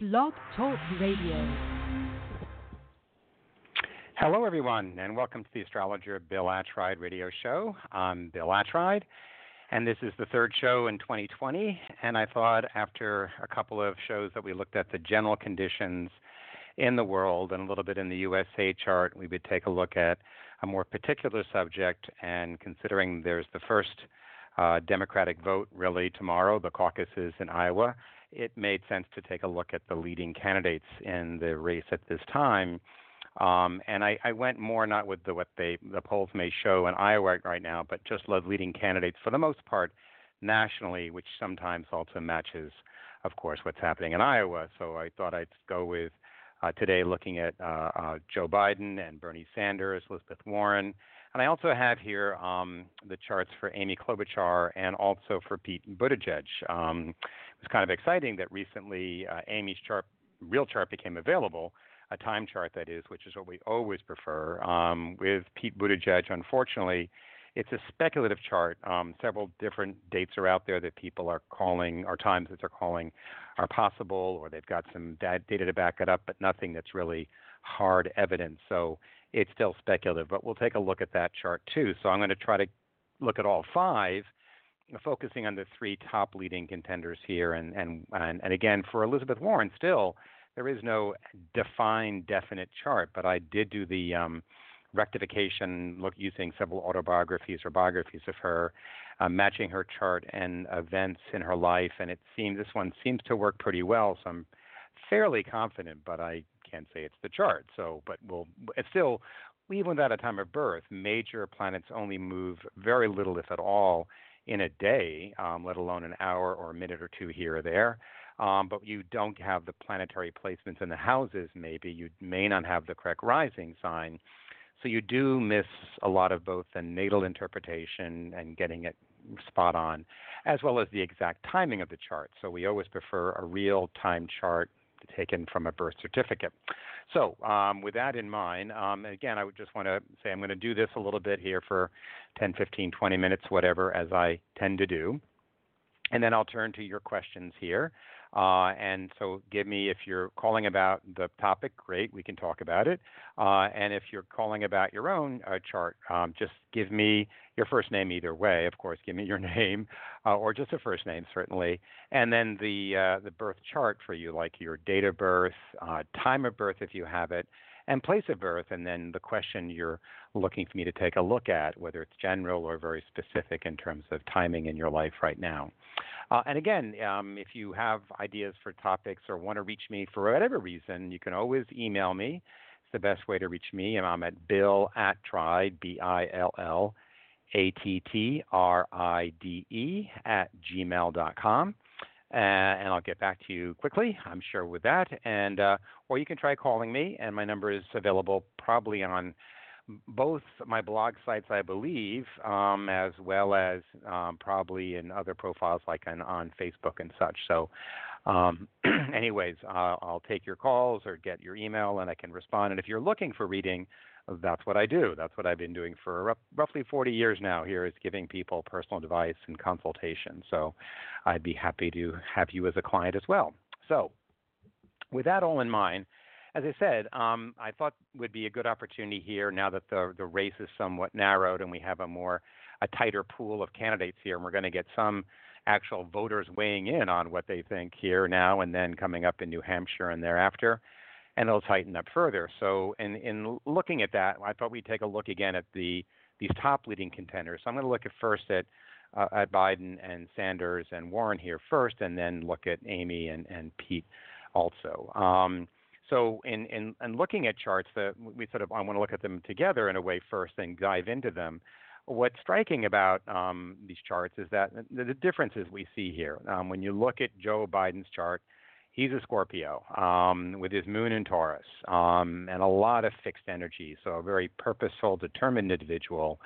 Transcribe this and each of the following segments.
Blog Talk Radio. Hello, everyone, and welcome to the Astrologer Bill Attride radio show. I'm Bill Attride, and this is the third show in 2020. And I thought after a couple of shows that we looked at the general conditions in the world and a little bit in the USA chart, we would take a look at a more particular subject. And considering there's the first uh, Democratic vote really tomorrow, the caucuses in Iowa, it made sense to take a look at the leading candidates in the race at this time. Um, and I, I, went more not with the, what they, the polls may show in Iowa right now, but just the leading candidates for the most part nationally, which sometimes also matches, of course, what's happening in Iowa. So I thought I'd go with uh, today looking at uh, uh, Joe Biden and Bernie Sanders, Elizabeth Warren, and I also have here um, the charts for Amy Klobuchar and also for Pete Buttigieg. Um, was kind of exciting that recently uh, Amy's chart, real chart, became available, a time chart that is, which is what we always prefer. Um, with Pete Buttigieg, unfortunately, it's a speculative chart. Um, several different dates are out there that people are calling, or times that they're calling, are possible, or they've got some data to back it up, but nothing that's really hard evidence. So it's still speculative, but we'll take a look at that chart too. So I'm going to try to look at all five, focusing on the three top leading contenders here. And, and, and, and again, for Elizabeth Warren, still, there is no defined, definite chart, but I did do the um, rectification look using several autobiographies or biographies of her, uh, matching her chart and events in her life, and it seems this one seems to work pretty well. So I'm fairly confident, but I can't say it's the chart. So, but we'll it's still even without a time of birth, major planets only move very little, if at all, in a day, um, let alone an hour or a minute or two here or there. Um, but you don't have the planetary placements in the houses, maybe. You may not have the correct rising sign. So you do miss a lot of both the natal interpretation and getting it spot on, as well as the exact timing of the chart. So we always prefer a real time chart taken from a birth certificate. So, um, with that in mind, um, again, I would just want to say I'm going to do this a little bit here for 10, 15, 20 minutes, whatever, as I tend to do. And then I'll turn to your questions here. Uh, and so give me, if you're calling about the topic, great, we can talk about it. Uh, and if you're calling about your own uh, chart, um, just give me your first name either way. Of course, give me your name uh, or just a first name, certainly. And then the, uh, the birth chart for you, like your date of birth, uh, time of birth if you have it, and place of birth, and then the question you're looking for me to take a look at, whether it's general or very specific in terms of timing in your life right now. Uh, and again, um, if you have ideas for topics or want to reach me for whatever reason, you can always email me. It's the best way to reach me. And I'm at bill at tride, B I L L A T T R I D E, at gmail.com. And I'll get back to you quickly, I'm sure, with that. And uh, or you can try calling me, and my number is available probably on both my blog sites, I believe, um, as well as um, probably in other profiles like on, on Facebook and such. So, um, anyways, uh, I'll take your calls or get your email and I can respond. And if you're looking for reading, that's what I do. That's what I've been doing for roughly 40 years now. Here is giving people personal advice and consultation. So, I'd be happy to have you as a client as well. So, with that all in mind, as I said, um, I thought would be a good opportunity here now that the the race is somewhat narrowed and we have a more a tighter pool of candidates here, and we're going to get some actual voters weighing in on what they think here now and then coming up in New Hampshire and thereafter, and it'll tighten up further. So, in in looking at that, I thought we'd take a look again at the these top leading contenders. So I'm going to look at first at uh, at Biden and Sanders and Warren here first, and then look at Amy and and Pete also. Um, so in, in, in looking at charts, that we sort of I want to look at them together in a way first, then dive into them. What's striking about um, these charts is that the, the differences we see here. Um, when you look at Joe Biden's chart, he's a Scorpio um, with his moon in Taurus um, and a lot of fixed energy, so a very purposeful, determined individual.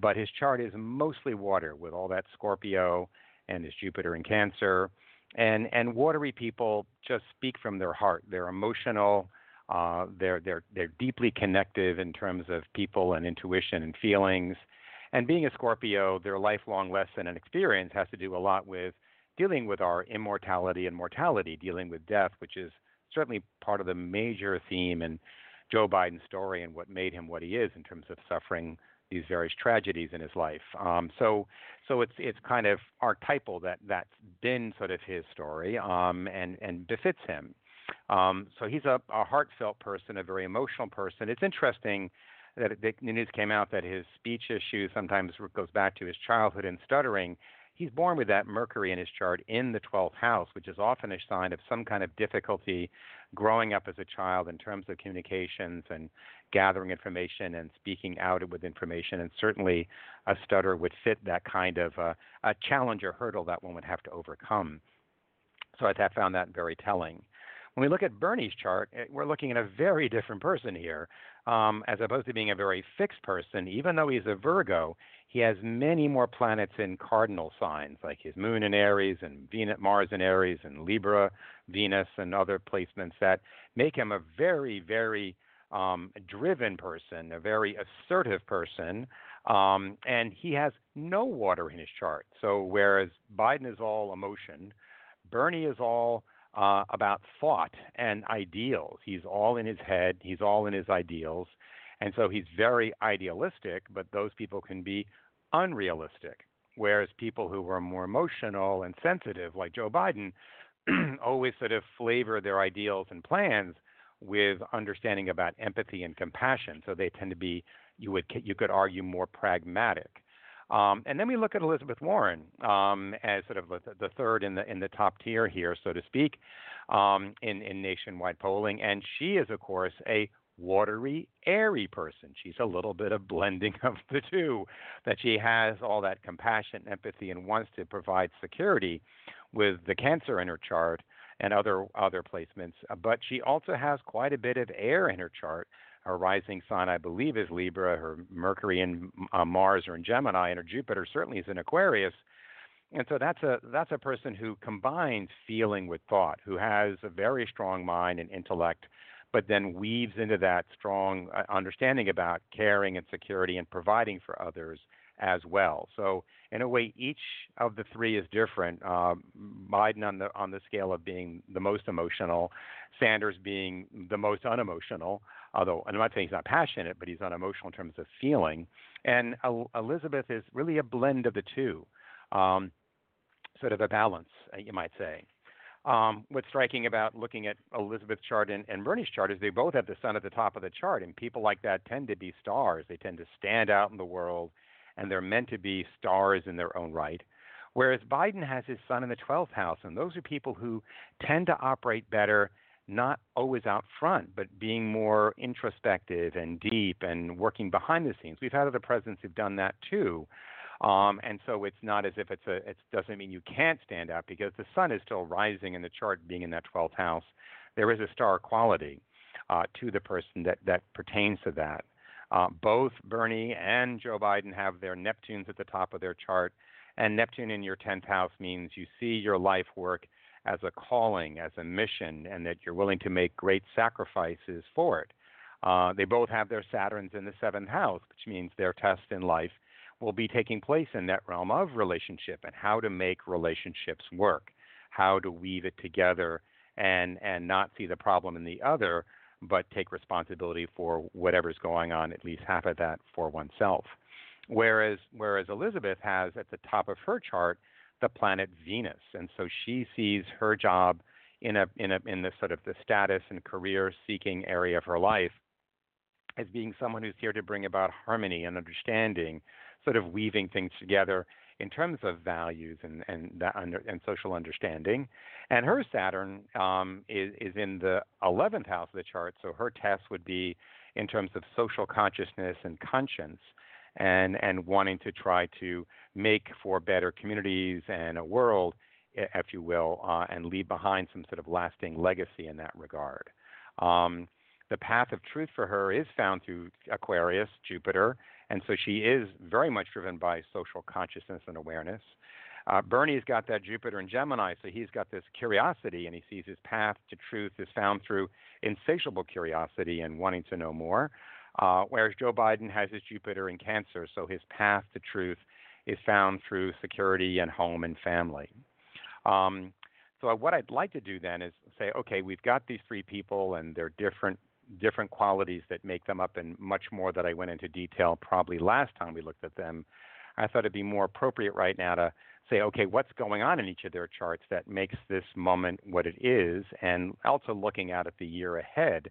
But his chart is mostly water with all that Scorpio and his Jupiter in Cancer and and watery people just speak from their heart. They're emotional. Uh, they're they're they're deeply connective in terms of people and intuition and feelings. And being a Scorpio, their lifelong lesson and experience has to do a lot with dealing with our immortality and mortality, dealing with death, which is certainly part of the major theme in Joe Biden's story and what made him what he is in terms of suffering these various tragedies in his life. Um, so, so it's it's kind of archetypal that that's been sort of his story um, and and befits him. Um, so he's a, a heartfelt person, a very emotional person. It's interesting that the news came out that his speech issue sometimes goes back to his childhood and stuttering. He's born with that Mercury in his chart in the 12th house, which is often a sign of some kind of difficulty growing up as a child in terms of communications and gathering information and speaking out with information. And certainly a stutter would fit that kind of uh, a challenge or hurdle that one would have to overcome. So I found that very telling. When we look at Bernie's chart, eh, we're looking at a very different person here. Um, as opposed to being a very fixed person, even though he's a Virgo, he has many more planets in cardinal signs, like his moon in Aries and Venus, Mars in Aries and Libra, Venus, and other placements that make him a very, very um, driven person, a very assertive person, um, and he has no water in his chart. So whereas Biden is all emotion, Bernie is all uh, about thought and ideals. He's all in his head, he's all in his ideals. And so he's very idealistic, but those people can be unrealistic. Whereas people who are more emotional and sensitive, like Joe Biden, always sort of flavor their ideals and plans with understanding about empathy and compassion. So they tend to be, you would you could argue, more pragmatic. Um, and then we look at Elizabeth Warren um, as sort of the, third in the in the top tier here, so to speak, um, in in nationwide polling, and she is of course a watery, airy person. She's a little bit of blending of the two, that she has all that compassion, empathy, and wants to provide security with the cancer in her chart and other other placements. But she also has quite a bit of air in her chart her rising sign, I believe, is Libra. Her Mercury and uh, Mars are in Gemini, and her Jupiter certainly is in Aquarius. And so that's a that's a person who combines feeling with thought, who has a very strong mind and intellect, but then weaves into that strong uh, understanding about caring and security and providing for others as well. So in a way, each of the three is different. Uh, Biden on the on the scale of being the most emotional, Sanders being the most unemotional although I'm not saying he's not passionate, but he's not emotional in terms of feeling. And Elizabeth is really a blend of the two, um, sort of a balance, uh, you might say. Um, what's striking about looking at Elizabeth's chart and, and Bernie's chart is they both have the sun at the top of the chart, and people like that tend to be stars. They tend to stand out in the world, and they're meant to be stars in their own right. Whereas Biden has his sun in the 12th house, and those are people who tend to operate better not always out front, but being more introspective and deep and working behind the scenes. We've had other presidents who've done that too. Um, and so it's not as if it's a, it doesn't mean you can't stand out because the sun is still rising in the chart being in that 12th house. There is a star quality uh, to the person that, that pertains to that. Uh, both Bernie and Joe Biden have their Neptunes at the top of their chart. And Neptune in your 10th house means you see your life work as a calling, as a mission, and that you're willing to make great sacrifices for it. Uh, they both have their Saturns in the seventh house, which means their test in life will be taking place in that realm of relationship and how to make relationships work, how to weave it together and and not see the problem in the other, but take responsibility for whatever's going on, at least half of that for oneself. Whereas whereas Elizabeth has at the top of her chart the planet Venus, and so she sees her job in a in a in the sort of the status and career seeking area of her life as being someone who's here to bring about harmony and understanding, sort of weaving things together in terms of values and and under, and social understanding. And her Saturn um, is is in the 11th house of the chart, so her test would be in terms of social consciousness and conscience and and wanting to try to make for better communities and a world, if you will, uh, and leave behind some sort of lasting legacy in that regard. Um, the path of truth for her is found through Aquarius, Jupiter, and so she is very much driven by social consciousness and awareness. Uh, Bernie's got that Jupiter in Gemini, so he's got this curiosity, and he sees his path to truth is found through insatiable curiosity and wanting to know more. Uh, whereas Joe Biden has his Jupiter in Cancer, so his path to truth is found through security and home and family. Um, So what I'd like to do then is say, okay, we've got these three people and they're different different qualities that make them up and much more that I went into detail probably last time we looked at them. I thought it'd be more appropriate right now to say, okay, what's going on in each of their charts that makes this moment what it is, and also looking out at the year ahead.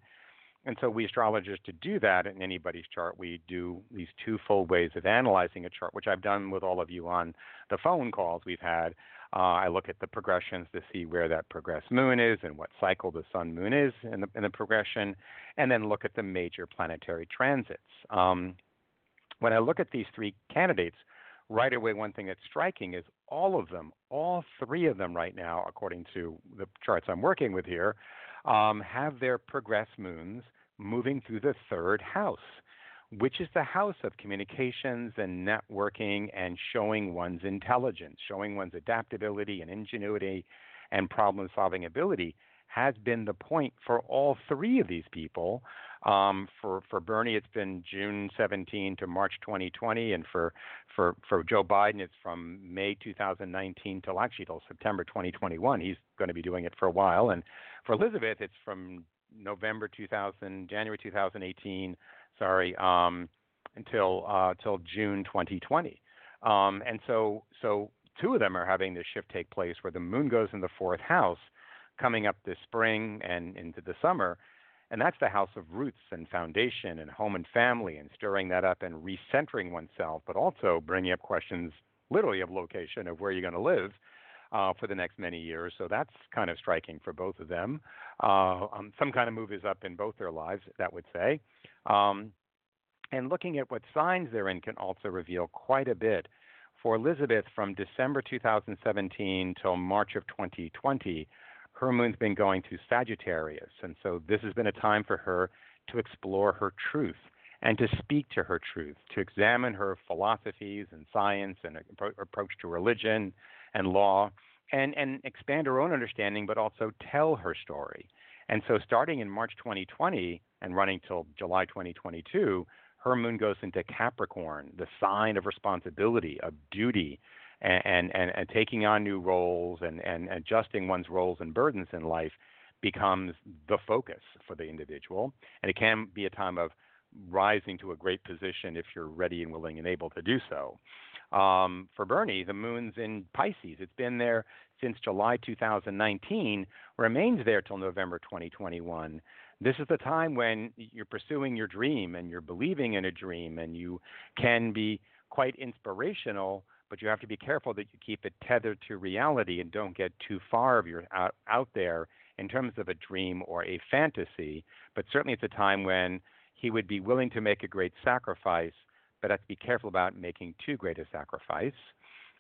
And so we astrologers to do that in anybody's chart, we do these two full ways of analyzing a chart, which I've done with all of you on the phone calls we've had. Uh, I look at the progressions to see where that progressed moon is and what cycle the sun moon is in the, in the progression, and then look at the major planetary transits. Um, when I look at these three candidates, right away, one thing that's striking is all of them, all three of them right now, according to the charts I'm working with here, um, have their progress moons moving through the third house, which is the house of communications and networking and showing one's intelligence, showing one's adaptability and ingenuity and problem solving ability has been the point for all three of these people. Um, for for Bernie, it's been June 17 to March 2020, and for for for Joe Biden, it's from May 2019 till actually till September 2021. He's going to be doing it for a while, and for Elizabeth, it's from November 2000, January 2018, sorry, um, until uh, till June 2020. Um, and so so two of them are having this shift take place where the moon goes in the fourth house coming up this spring and into the summer. And that's the house of roots and foundation and home and family and stirring that up and recentering oneself, but also bringing up questions literally of location of where you're going to live uh, for the next many years. So that's kind of striking for both of them. Uh, um, some kind of move is up in both their lives, that would say. Um, and looking at what signs they're in can also reveal quite a bit. For Elizabeth, from December 2017 till March of 2020, her moon's been going to Sagittarius. And so this has been a time for her to explore her truth and to speak to her truth, to examine her philosophies and science and approach to religion and law, and, and expand her own understanding, but also tell her story. And so, starting in March 2020 and running till July 2022, her moon goes into Capricorn, the sign of responsibility, of duty, and, and, and taking on new roles and, and adjusting one's roles and burdens in life becomes the focus for the individual. And it can be a time of rising to a great position if you're ready and willing and able to do so. Um, for Bernie, the moon's in Pisces. It's been there since July 2019, remains there till November 2021. This is the time when you're pursuing your dream and you're believing in a dream and you can be quite inspirational but you have to be careful that you keep it tethered to reality and don't get too far of your out, out there in terms of a dream or a fantasy. But certainly, it's a time when he would be willing to make a great sacrifice, but have to be careful about making too great a sacrifice.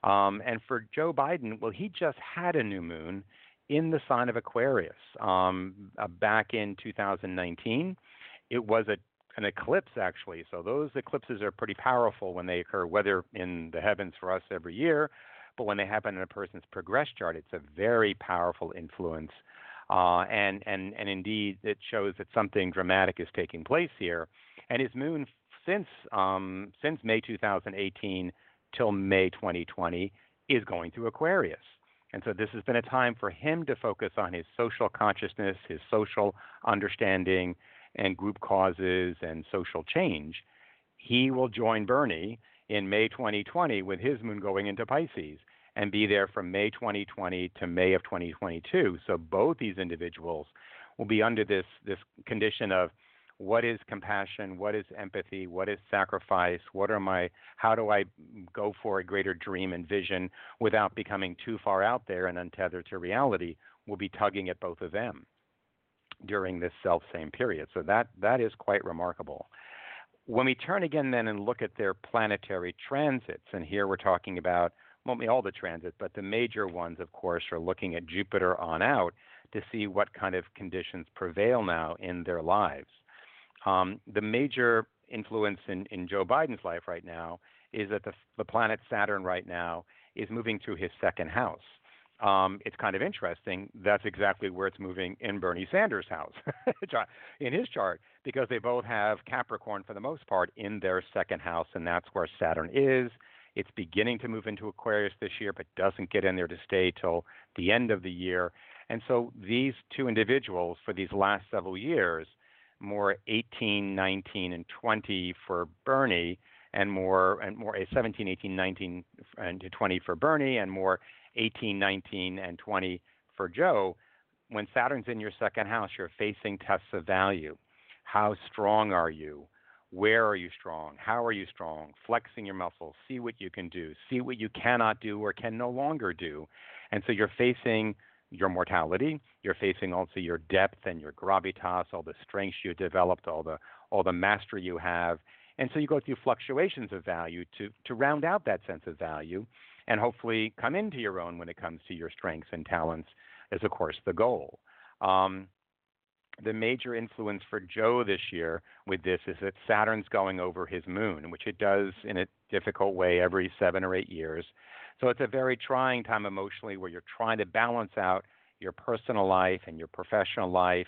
Um, and for Joe Biden, well, he just had a new moon in the sign of Aquarius um, uh, back in 2019. It was a an eclipse actually. So those eclipses are pretty powerful when they occur, whether in the heavens for us every year, but when they happen in a person's progress chart, it's a very powerful influence. Uh, and and and indeed, it shows that something dramatic is taking place here. And his moon since um, since May 2018 till May 2020 is going through Aquarius. And so this has been a time for him to focus on his social consciousness, his social understanding, and group causes and social change, he will join Bernie in May 2020 with his moon going into Pisces and be there from May 2020 to May of 2022. So both these individuals will be under this this condition of what is compassion, what is empathy, what is sacrifice, what are my how do I go for a greater dream and vision without becoming too far out there and untethered to reality will be tugging at both of them during this self same period. So that that is quite remarkable. When we turn again then and look at their planetary transits, and here we're talking about well, all the transits, but the major ones, of course, are looking at Jupiter on out to see what kind of conditions prevail now in their lives. Um, the major influence in, in Joe Biden's life right now is that the, the planet Saturn right now is moving through his second house um, it's kind of interesting. That's exactly where it's moving in Bernie Sanders' house, in his chart, because they both have Capricorn for the most part in their second house, and that's where Saturn is. It's beginning to move into Aquarius this year, but doesn't get in there to stay till the end of the year. And so these two individuals for these last several years, more 18, 19, and 20 for Bernie, and more and more a 17, 18, 19, and 20 for Bernie, and more 18, 19, and 20 for Joe. When Saturn's in your second house, you're facing tests of value. How strong are you? Where are you strong? How are you strong? Flexing your muscles. See what you can do. See what you cannot do or can no longer do. And so you're facing your mortality. You're facing also your depth and your gravitas, all the strengths you developed, all the all the mastery you have. And so you go through fluctuations of value to to round out that sense of value and hopefully come into your own when it comes to your strengths and talents is of course the goal. Um, the major influence for Joe this year with this is that Saturn's going over his moon, which it does in a difficult way every seven or eight years. So it's a very trying time emotionally where you're trying to balance out your personal life and your professional life,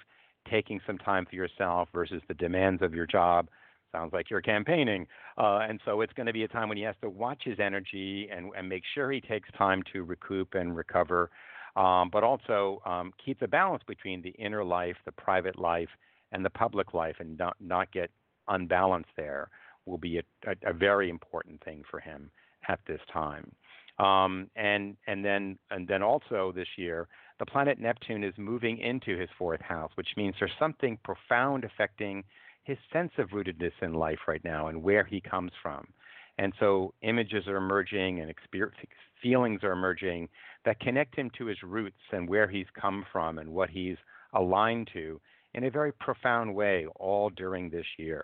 taking some time for yourself versus the demands of your job. Sounds like you're campaigning. Uh, and so it's going to be a time when he has to watch his energy and, and make sure he takes time to recoup and recover um, but also um, keep the balance between the inner life, the private life, and the public life, and not, not get unbalanced there will be a, a, a very important thing for him at this time. Um, and and then and then also this year, the planet Neptune is moving into his fourth house, which means there's something profound affecting his sense of rootedness in life right now and where he comes from. And so images are emerging and feelings are emerging that connect him to his roots and where he's come from and what he's aligned to in a very profound way all during this year.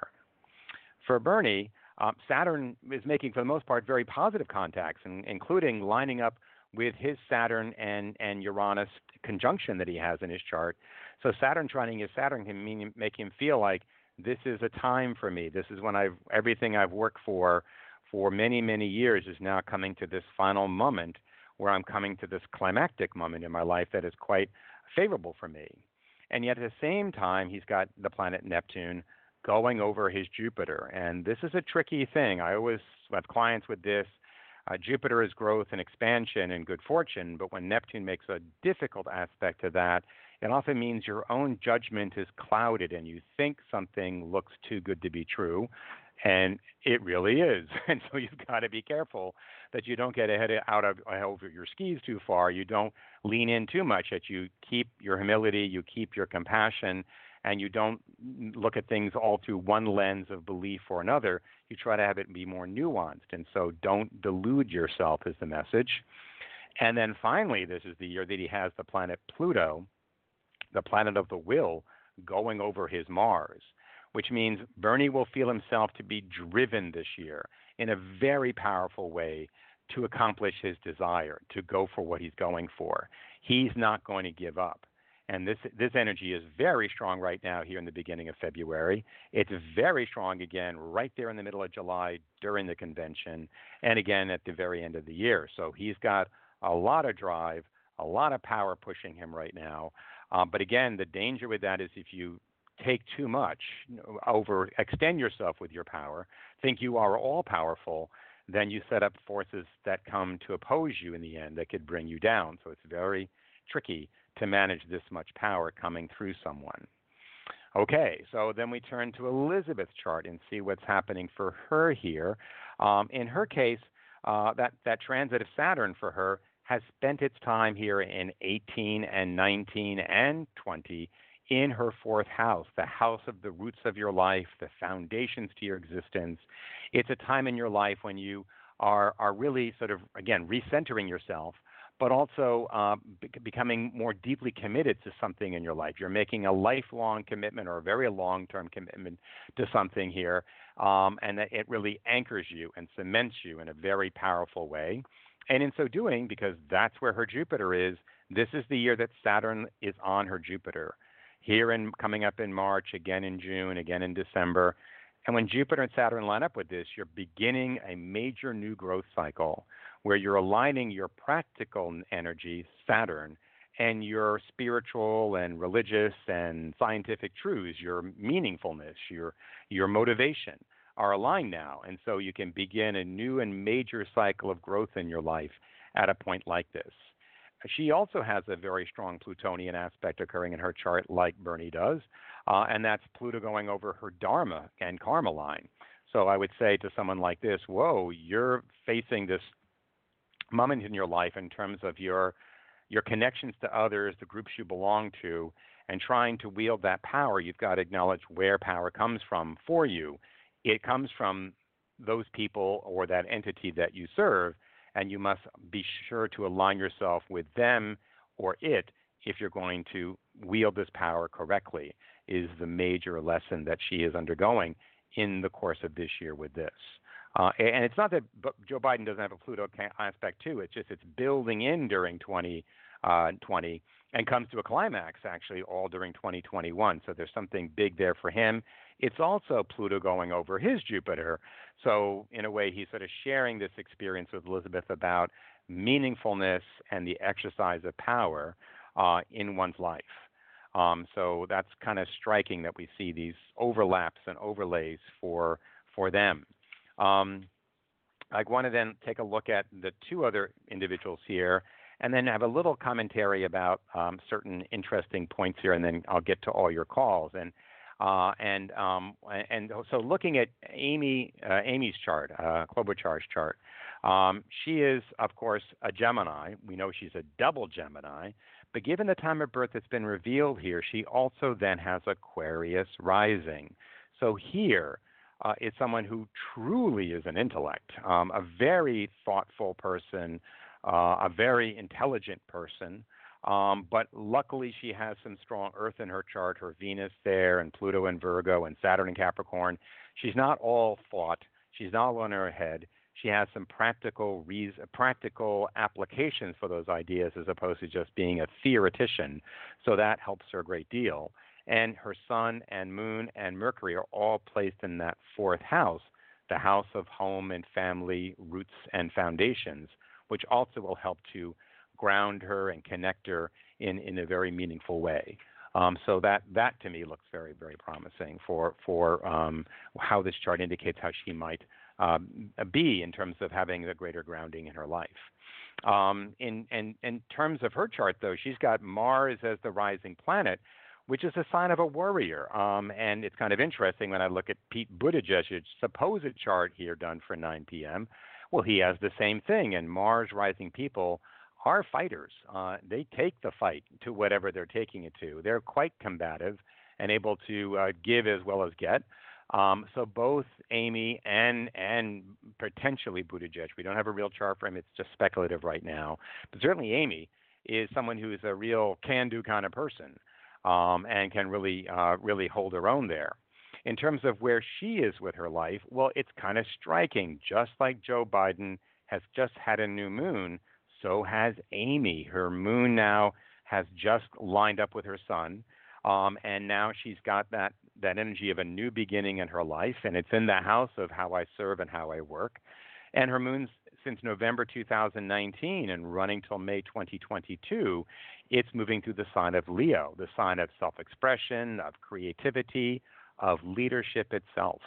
For Bernie, um, Saturn is making, for the most part, very positive contacts, and, including lining up with his Saturn and, and Uranus conjunction that he has in his chart. So Saturn trining his Saturn can mean, make him feel like this is a time for me. This is when I've everything I've worked for for many many years is now coming to this final moment where I'm coming to this climactic moment in my life that is quite favorable for me. And yet at the same time, he's got the planet Neptune going over his Jupiter. And this is a tricky thing. I always have clients with this. Uh, Jupiter is growth and expansion and good fortune, but when Neptune makes a difficult aspect to that, it often means your own judgment is clouded and you think something looks too good to be true, and it really is. And so you've got to be careful that you don't get ahead of, out of over your skis too far. You don't lean in too much. That you keep your humility, you keep your compassion, and you don't look at things all through one lens of belief or another. You try to have it be more nuanced. And so don't delude yourself is the message. And then finally, this is the year that he has the planet Pluto, the planet of the will, going over his Mars which means Bernie will feel himself to be driven this year in a very powerful way to accomplish his desire, to go for what he's going for. He's not going to give up. And this this energy is very strong right now here in the beginning of February. It's very strong again right there in the middle of July during the convention and again at the very end of the year. So he's got a lot of drive, a lot of power pushing him right now. Uh, but again, the danger with that is if you take too much, overextend yourself with your power, think you are all powerful, then you set up forces that come to oppose you in the end that could bring you down. So it's very tricky to manage this much power coming through someone. Okay, so then we turn to Elizabeth's chart and see what's happening for her here. Um, in her case, uh, that, that transit of Saturn for her has spent its time here in 18 and 19 and 20 in her fourth house, the house of the roots of your life, the foundations to your existence. It's a time in your life when you are are really sort of again recentering yourself, but also uh, be- becoming more deeply committed to something in your life. You're making a lifelong commitment or a very long-term commitment to something here, um, and it really anchors you and cements you in a very powerful way. And in so doing, because that's where her Jupiter is, this is the year that Saturn is on her Jupiter here in coming up in March, again in June, again in December. And when Jupiter and Saturn line up with this, you're beginning a major new growth cycle where you're aligning your practical energy, Saturn, and your spiritual and religious and scientific truths, your meaningfulness, your your motivation, are aligned now. And so you can begin a new and major cycle of growth in your life at a point like this. She also has a very strong Plutonian aspect occurring in her chart, like Bernie does, uh, and that's Pluto going over her Dharma and Karma line. So I would say to someone like this, whoa, you're facing this moment in your life in terms of your your connections to others, the groups you belong to, and trying to wield that power, you've got to acknowledge where power comes from for you. It comes from those people or that entity that you serve, and you must be sure to align yourself with them or it if you're going to wield this power correctly, is the major lesson that she is undergoing in the course of this year with this. Uh, and it's not that Joe Biden doesn't have a Pluto aspect too. It's just it's building in during 2020 uh, and comes to a climax actually all during 2021. So there's something big there for him. It's also Pluto going over his Jupiter. So in a way, he's sort of sharing this experience with Elizabeth about meaningfulness and the exercise of power uh, in one's life. Um, so that's kind of striking that we see these overlaps and overlays for for them. Um, I want to then take a look at the two other individuals here, and then have a little commentary about um, certain interesting points here, and then I'll get to all your calls. And uh, and um, and so looking at Amy uh, Amy's chart, uh, Klobuchar's chart, um, she is of course a Gemini. We know she's a double Gemini, but given the time of birth that's been revealed here, she also then has Aquarius rising. So here uh, is someone who truly is an intellect, um, a very thoughtful person, uh, a very intelligent person. Um, but luckily, she has some strong Earth in her chart, her Venus there, and Pluto in Virgo, and Saturn in Capricorn. She's not all thought. She's not all in her head. She has some practical practical applications for those ideas, as opposed to just being a theoretician. So that helps her a great deal and her sun and moon and Mercury are all placed in that fourth house, the house of home and family roots and foundations, which also will help to ground her and connect her in, in a very meaningful way. Um, so that that to me looks very very promising for for um, how this chart indicates how she might um, be in terms of having a greater grounding in her life. Um, in, in in terms of her chart, though, she's got Mars as the rising planet, which is a sign of a worrier. Um, and it's kind of interesting when I look at Pete Buttigieg's supposed chart here done for 9 p.m. Well, he has the same thing, and Mars rising people are fighters. Uh, they take the fight to whatever they're taking it to. They're quite combative and able to uh, give as well as get. Um, so both Amy and and potentially Buttigieg, we don't have a real chart for him. It's just speculative right now. But certainly Amy is someone who is a real can-do kind of person um, and can really uh, really hold her own there. In terms of where she is with her life, well, it's kind of striking. Just like Joe Biden has just had a new moon, so has Amy. Her moon now has just lined up with her sun, um, and now she's got that that energy of a new beginning in her life, and it's in the house of how I serve and how I work. And her moon's since November 2019 and running till May 2022, it's moving through the sign of Leo, the sign of self expression, of creativity, of leadership itself.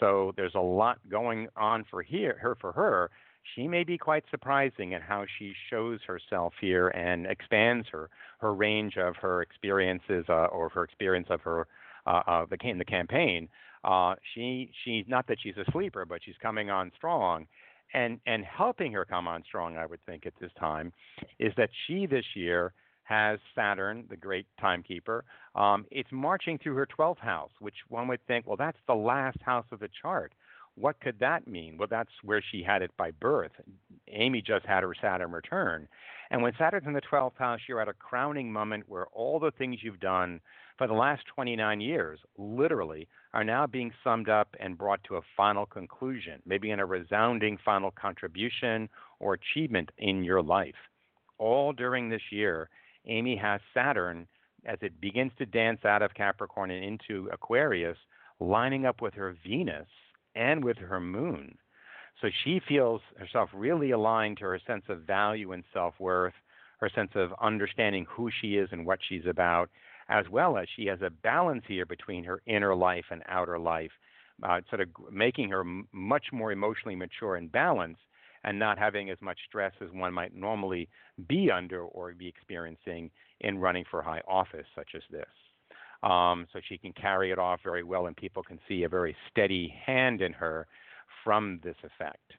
So there's a lot going on for here, her for her. She may be quite surprising in how she shows herself here and expands her her range of her experiences uh, or her experience of her uh, the, the campaign. Uh, she she's not that she's a sleeper, but she's coming on strong, and and helping her come on strong, I would think at this time, is that she this year has Saturn, the great timekeeper. Um, it's marching through her 12th house, which one would think, well, that's the last house of the chart. What could that mean? Well, that's where she had it by birth. Amy just had her Saturn return. And when Saturn's in the 12th house, you're at a crowning moment where all the things you've done for the last 29 years, literally, are now being summed up and brought to a final conclusion, maybe in a resounding final contribution or achievement in your life. All during this year, Amy has Saturn as it begins to dance out of Capricorn and into Aquarius, lining up with her Venus and with her moon. So she feels herself really aligned to her sense of value and self worth, her sense of understanding who she is and what she's about, as well as she has a balance here between her inner life and outer life, uh, sort of making her m- much more emotionally mature and balanced and not having as much stress as one might normally be under or be experiencing in running for high office such as this. Um, so she can carry it off very well, and people can see a very steady hand in her from this effect.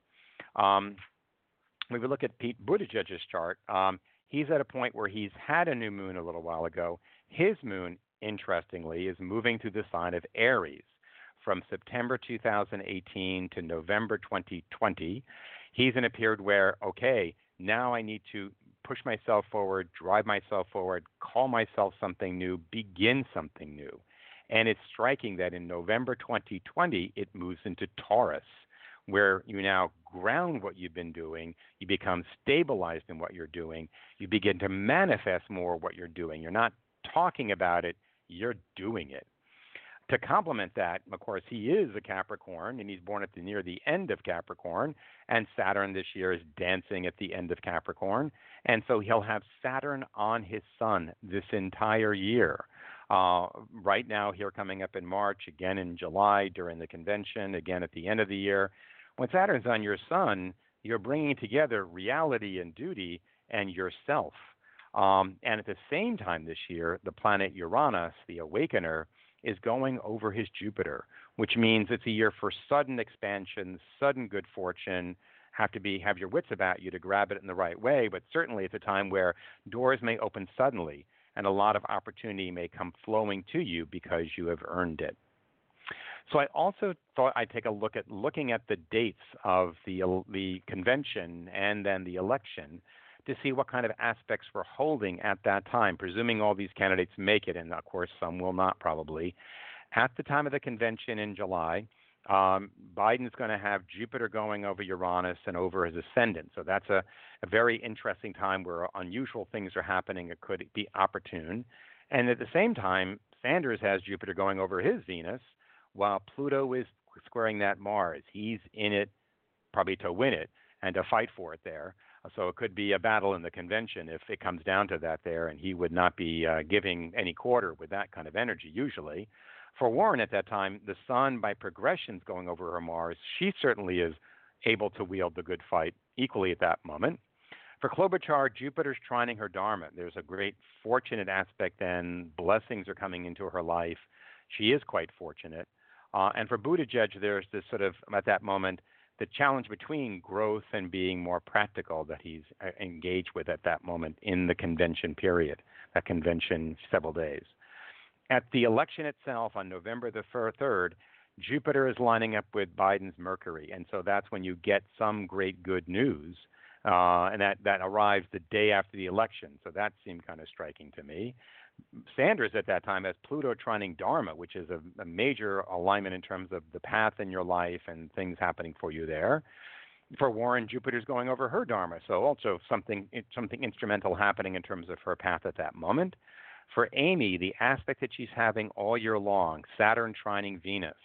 Um, when we look at Pete Buttigieg's chart, um, he's at a point where he's had a new moon a little while ago. His moon, interestingly, is moving through the sign of Aries from September 2018 to November 2020. He's in a period where, okay, now I need to push myself forward, drive myself forward, call myself something new, begin something new. And it's striking that in November 2020, it moves into Taurus, where you now ground what you've been doing, you become stabilized in what you're doing, you begin to manifest more what you're doing. You're not talking about it, you're doing it to complement that, of course, he is a Capricorn and he's born at the near the end of Capricorn, and Saturn this year is dancing at the end of Capricorn, and so he'll have Saturn on his Sun this entire year. Uh, right now, here coming up in March, again in July during the convention, again at the end of the year. When Saturn's on your Sun, you're bringing together reality and duty and yourself. Um, and at the same time this year, the planet Uranus, the awakener, is going over his Jupiter, which means it's a year for sudden expansion, sudden good fortune. Have to be have your wits about you to grab it in the right way, but certainly it's a time where doors may open suddenly and a lot of opportunity may come flowing to you because you have earned it. So I also thought I'd take a look at looking at the dates of the the convention and then the election to see what kind of aspects we're holding at that time, presuming all these candidates make it, and of course some will not probably. At the time of the convention in July, um, Biden's going to have Jupiter going over Uranus and over his ascendant. So that's a, a very interesting time where unusual things are happening. It could be opportune. And at the same time, Sanders has Jupiter going over his Venus, while Pluto is squaring that Mars. He's in it probably to win it and to fight for it there. So it could be a battle in the convention if it comes down to that there, and he would not be uh, giving any quarter with that kind of energy usually. For Warren at that time, the sun by progressions going over her Mars, she certainly is able to wield the good fight equally at that moment. For Klobuchar, Jupiter's trining her Dharma. There's a great fortunate aspect then. Blessings are coming into her life. She is quite fortunate. Uh, and for Buttigieg, there's this sort of, at that moment, the challenge between growth and being more practical that he's uh, engaged with at that moment in the convention period, that convention several days. At the election itself on November the 3rd, Jupiter is lining up with Biden's Mercury, and so that's when you get some great good news, uh, and that, that arrives the day after the election. So that seemed kind of striking to me. Sanders at that time has Pluto trining Dharma, which is a, a, major alignment in terms of the path in your life and things happening for you there. For Warren, Jupiter's going over her Dharma, so also something something instrumental happening in terms of her path at that moment. For Amy, the aspect that she's having all year long, Saturn trining Venus,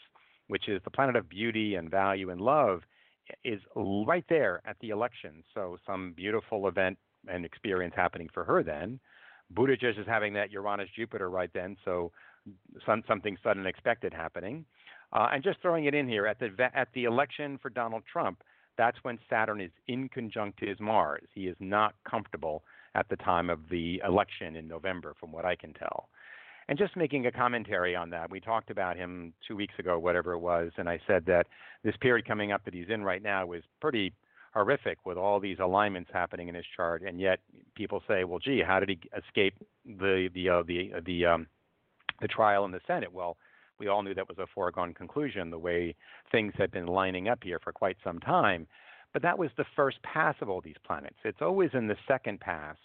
which is the planet of beauty and value and love, is right there at the election. So some beautiful event and experience happening for her then. Buttigieg is having that Uranus Jupiter right then, so some, something sudden expected happening. Uh, and just throwing it in here at the at the election for Donald Trump, that's when Saturn is in conjunct his Mars. He is not comfortable at the time of the election in November, from what I can tell. And just making a commentary on that, we talked about him two weeks ago, whatever it was, and I said that this period coming up that he's in right now is pretty horrific with all these alignments happening in his chart, and yet people say, well, gee, how did he escape the the uh, the uh, the um, the trial in the Senate? Well, we all knew that was a foregone conclusion the way things had been lining up here for quite some time. But that was the first pass of all these planets. It's always in the second pass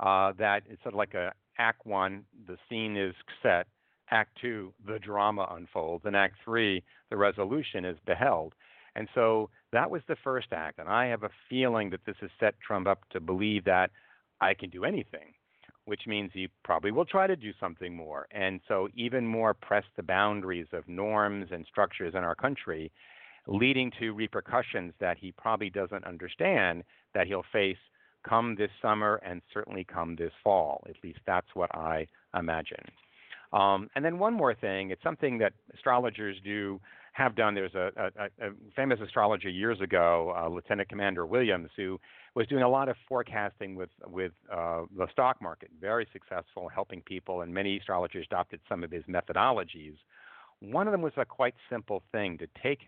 uh, that it's sort of like a Act One, the scene is set. Act Two, the drama unfolds, and Act Three, the resolution is beheld. And so that was the first act. And I have a feeling that this has set Trump up to believe that I can do anything, which means he probably will try to do something more. And so even more press the boundaries of norms and structures in our country, leading to repercussions that he probably doesn't understand that he'll face come this summer and certainly come this fall. At least that's what I imagine. Um, and then one more thing, it's something that astrologers do have done. There's a, a, a famous astrologer years ago, uh, Lieutenant Commander Williams, who was doing a lot of forecasting with with uh, the stock market. Very successful, helping people, and many astrologers adopted some of his methodologies. One of them was a quite simple thing to take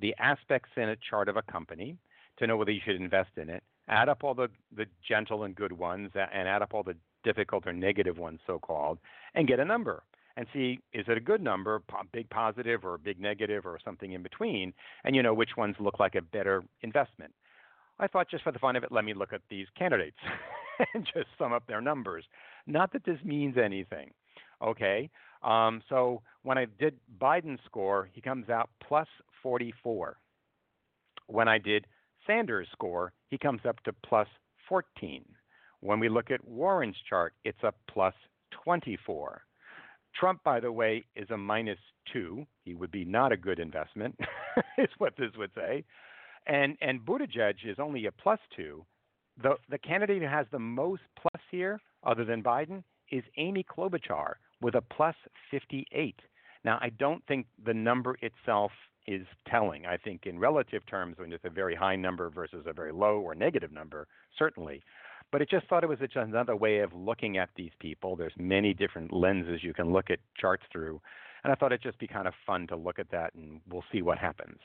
the aspects in a chart of a company to know whether you should invest in it, add up all the, the gentle and good ones, and add up all the difficult or negative ones, so called, and get a number and see is it a good number, big positive or big negative or something in between, and you know which ones look like a better investment. I thought just for the fun of it, let me look at these candidates and just sum up their numbers. Not that this means anything. Okay, um, so when I did Biden's score, he comes out plus 44. When I did Sanders' score, he comes up to plus 14. When we look at Warren's chart, it's a plus 24. Trump, by the way, is a minus two. He would be not a good investment, is what this would say. And and Buttigieg is only a plus two. The the candidate who has the most plus here, other than Biden, is Amy Klobuchar with a plus 58. Now, I don't think the number itself is telling. I think in relative terms, when it's a very high number versus a very low or negative number, certainly. But it just thought it was just another way of looking at these people. There's many different lenses you can look at charts through. And I thought it'd just be kind of fun to look at that and we'll see what happens.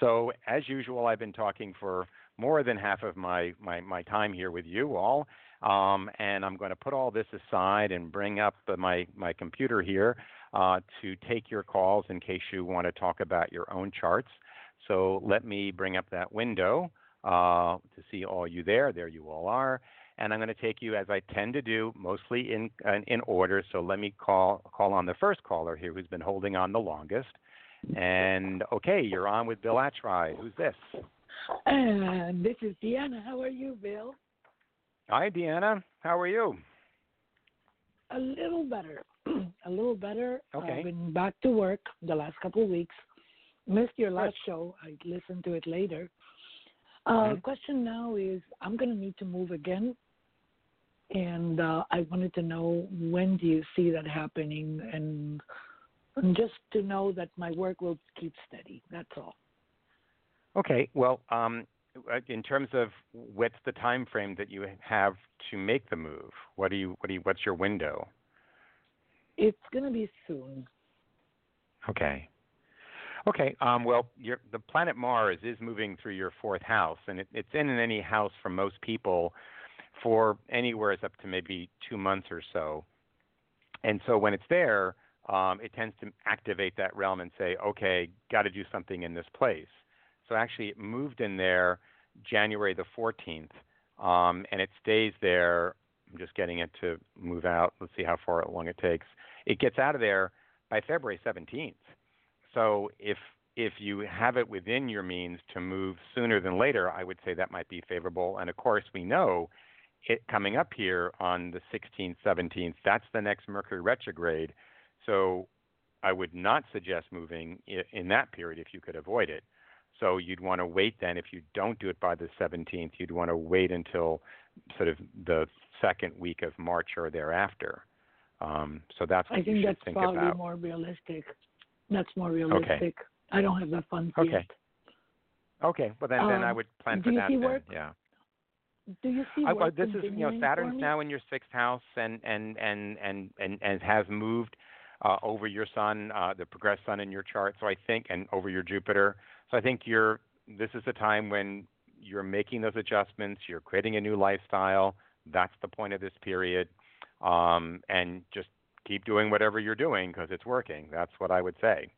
So, as usual, I've been talking for more than half of my, my, my time here with you all. Um, and I'm going to put all this aside and bring up my, my computer here uh, to take your calls in case you want to talk about your own charts. So let me bring up that window uh, to see all you there. There you all are and I'm going to take you as I tend to do, mostly in uh, in order. So let me call call on the first caller here, who's been holding on the longest. And okay, you're on with Bill Attride. Who's this? And this is Deanna. How are you, Bill? Hi, Deanna. How are you? A little better. a little better. Okay. I've been back to work the last couple of weeks. Missed your last show. I listened to it later. Uh, mm-hmm. Question now is I'm going to need to move again and uh, I wanted to know when do you see that happening, and, and just to know that my work will keep steady. That's all. Okay. Well, um, uh, in terms of what's the time frame that you have to make the move? What do you? What do you? What's your window? It's going to be soon. Okay. Okay. Um, well, the planet Mars is moving through your fourth house, and it, it's in any house for most people for anywhere up to maybe two months or so. And so when it's there, um, it tends to activate that realm and say, okay, got to do something in this place. So actually, it moved in there January the 14th, um, and it stays there. I'm just getting it to move out. Let's see how far long it takes. It gets out of there by February 17th. So if if you have it within your means to move sooner than later, I would say that might be favorable. And of course, we know it coming up here on the 16th, 17th, that's the next Mercury retrograde. So I would not suggest moving in that period if you could avoid it. So you'd want to wait then. If you don't do it by the 17th, you'd want to wait until sort of the second week of March or thereafter. Um, so that's what I think you should that's think probably about. more realistic. That's more realistic. Okay. I don't have the funds okay. yet. Okay. Well, then, um, then I um, would plan for that. then. Yeah. Do you see I, this is you know Saturn's now in your sixth house and and and and and, and has moved uh, over your sun, uh, the progressed sun in your chart. So I think and over your Jupiter. So I think you're this is a time when you're making those adjustments. You're creating a new lifestyle. That's the point of this period, um, and just keep doing whatever you're doing because it's working. That's what I would say.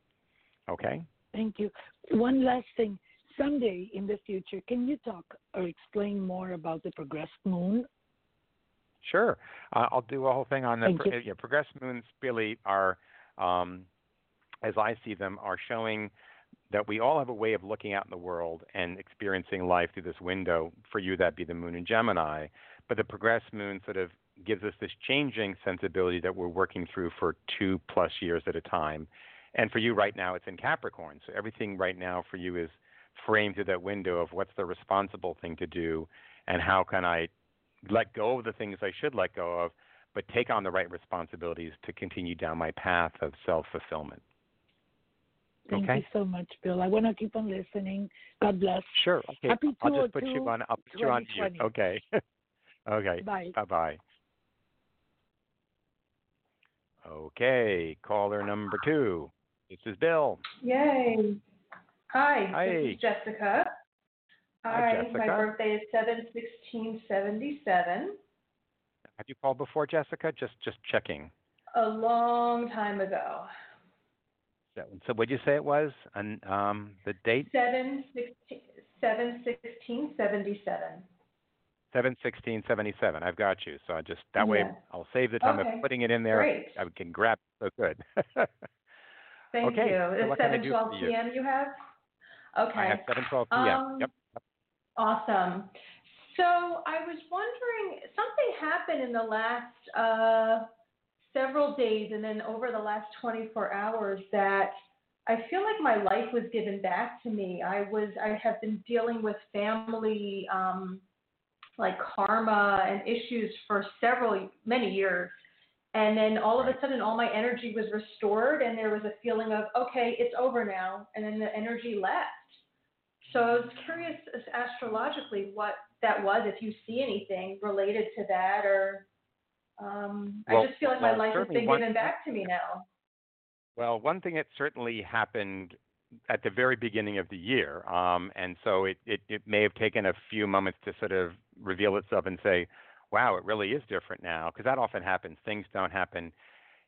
Okay. Thank you. One last thing someday in the future, can you talk or explain more about the progressed moon? Sure, uh, I'll do a whole thing on the pro- yeah, progressed moons. Really are, um, as I see them, are showing that we all have a way of looking out in the world and experiencing life through this window. For you, that'd be the moon in Gemini, but the progressed moon sort of gives us this changing sensibility that we're working through for two plus years at a time. And for you right now, it's in Capricorn. So everything right now for you is frame through that window of what's the responsible thing to do and how can I let go of the things I should let go of, but take on the right responsibilities to continue down my path of self fulfillment. Thank Okay. you so much, Bill. I want to keep on listening. God bless. Sure. Okay. Happy I'll just put you on. I'll put you on mute. Okay. okay. Bye. Bye bye. Okay. Caller number two. This is Bill. Yay. Hi, Hi. this is Jessica. Hi, My Jessica. my birthday is seven sixteen seventy seven. Have you called before, Jessica? Just just checking. A long time ago. So, so what did you say it was? And um, the date? Seven sixteen seven sixteen seventy seven. Seven sixteen seventy seven. I've got you. So I just that way Yes. I'll save the time Okay. of putting it in there. Great. I can grab. So good. Thank Okay, you. so It's what can I seven do twelve for you? You have? Okay. I have seven twelve p.m. Um, yep. Awesome. So I was wondering, something happened in the last uh, several days and then over the last 24 hours that I feel like my life was given back to me. I was, I have been dealing with family, um, like karma and issues for several, many years. And then all of a sudden, all my energy was restored, and there was a feeling of, okay, it's over now. And then the energy left. So I was curious astrologically what that was, if you see anything related to that, or um, Well- I just feel like my life has been one- given back to me now. Well, one thing that certainly happened at the very beginning of the year, um, and so it, it, it may have taken a few moments to sort of reveal itself and say, wow, it really is different now, because that often happens. Things don't happen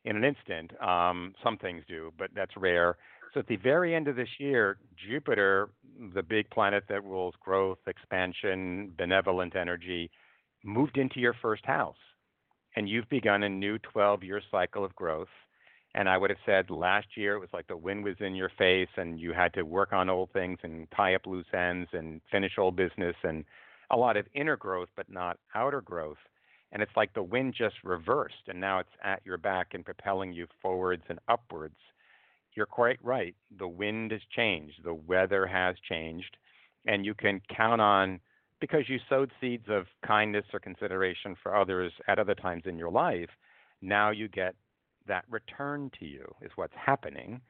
in an instant. Um, some things do, but that's rare. So at the very end of this year, Jupiter, the big planet that rules growth, expansion, benevolent energy, moved into your first house. And you've begun a new 12 year cycle of growth. And I would have said last year it was like the wind was in your face and you had to work on old things and tie up loose ends and finish old business and a lot of inner growth, but not outer growth. And it's like the wind just reversed and now it's at your back and propelling you forwards and upwards. You're quite right. The wind has changed, the weather has changed, and you can count on because you sowed seeds of kindness or consideration for others at other times in your life. Now you get that return to you is what's happening.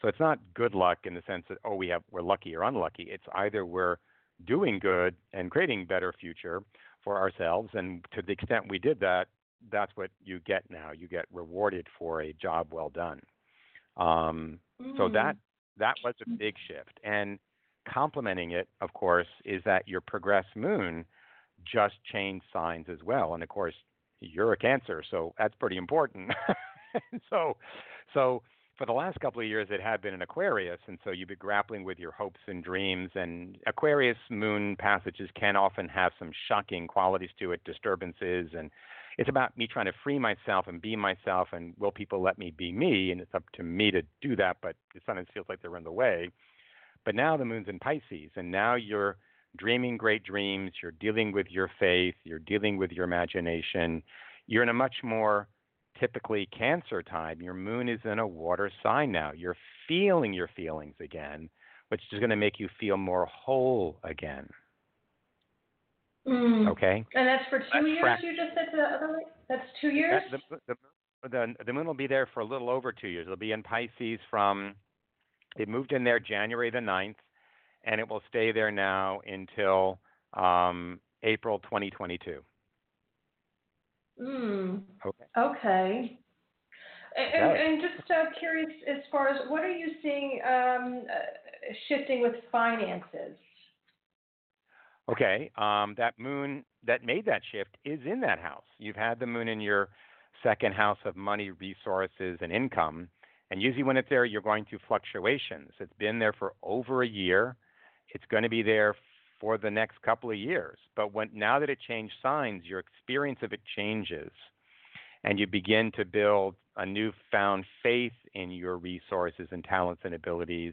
So it's not good luck in the sense that oh we have we're lucky or unlucky. It's either we're doing good and creating better future for ourselves and to the extent we did that that's what you get now. You get rewarded for a job well done. Um, so Mm. that that was a big shift. And complementing it, of course, is that your progress moon just changed signs as well. And of course, you're a Cancer, so that's pretty important. so, so for the last couple of years, it had been an Aquarius, and so you've been grappling with your hopes and dreams. And Aquarius moon passages can often have some shocking qualities to it, disturbances, and it's about me trying to free myself and be myself. And will people let me be me? And it's up to me to do that, but it sometimes feels like they're in the way. But now the moon's in Pisces, and now you're dreaming great dreams. You're dealing with your faith. You're dealing with your imagination. You're in a much more typically Cancer time. Your moon is in a water sign now. You're feeling your feelings again, which is going to make you feel more whole again. Mm. Okay? And that's for two That's years. You just said the other way. That's two years. That- the, the, the, the moon will be there for a little over two years. It'll be in Pisces from, it moved in there January the 9th, and it will stay there now until um, April 2022. Mm. Okay. Okay. And, and, and just uh, curious, as far as what are you seeing um, uh, shifting with finances? Okay, um, that moon that made that shift is in that house. You've had the moon in your second house of money, resources, and income. And usually, when it's there, you're going through fluctuations. It's been there for over a year. It's going to be there for the next couple of years. But when now that it changed signs, your experience of it changes, and you begin to build a newfound faith in your resources and talents and abilities.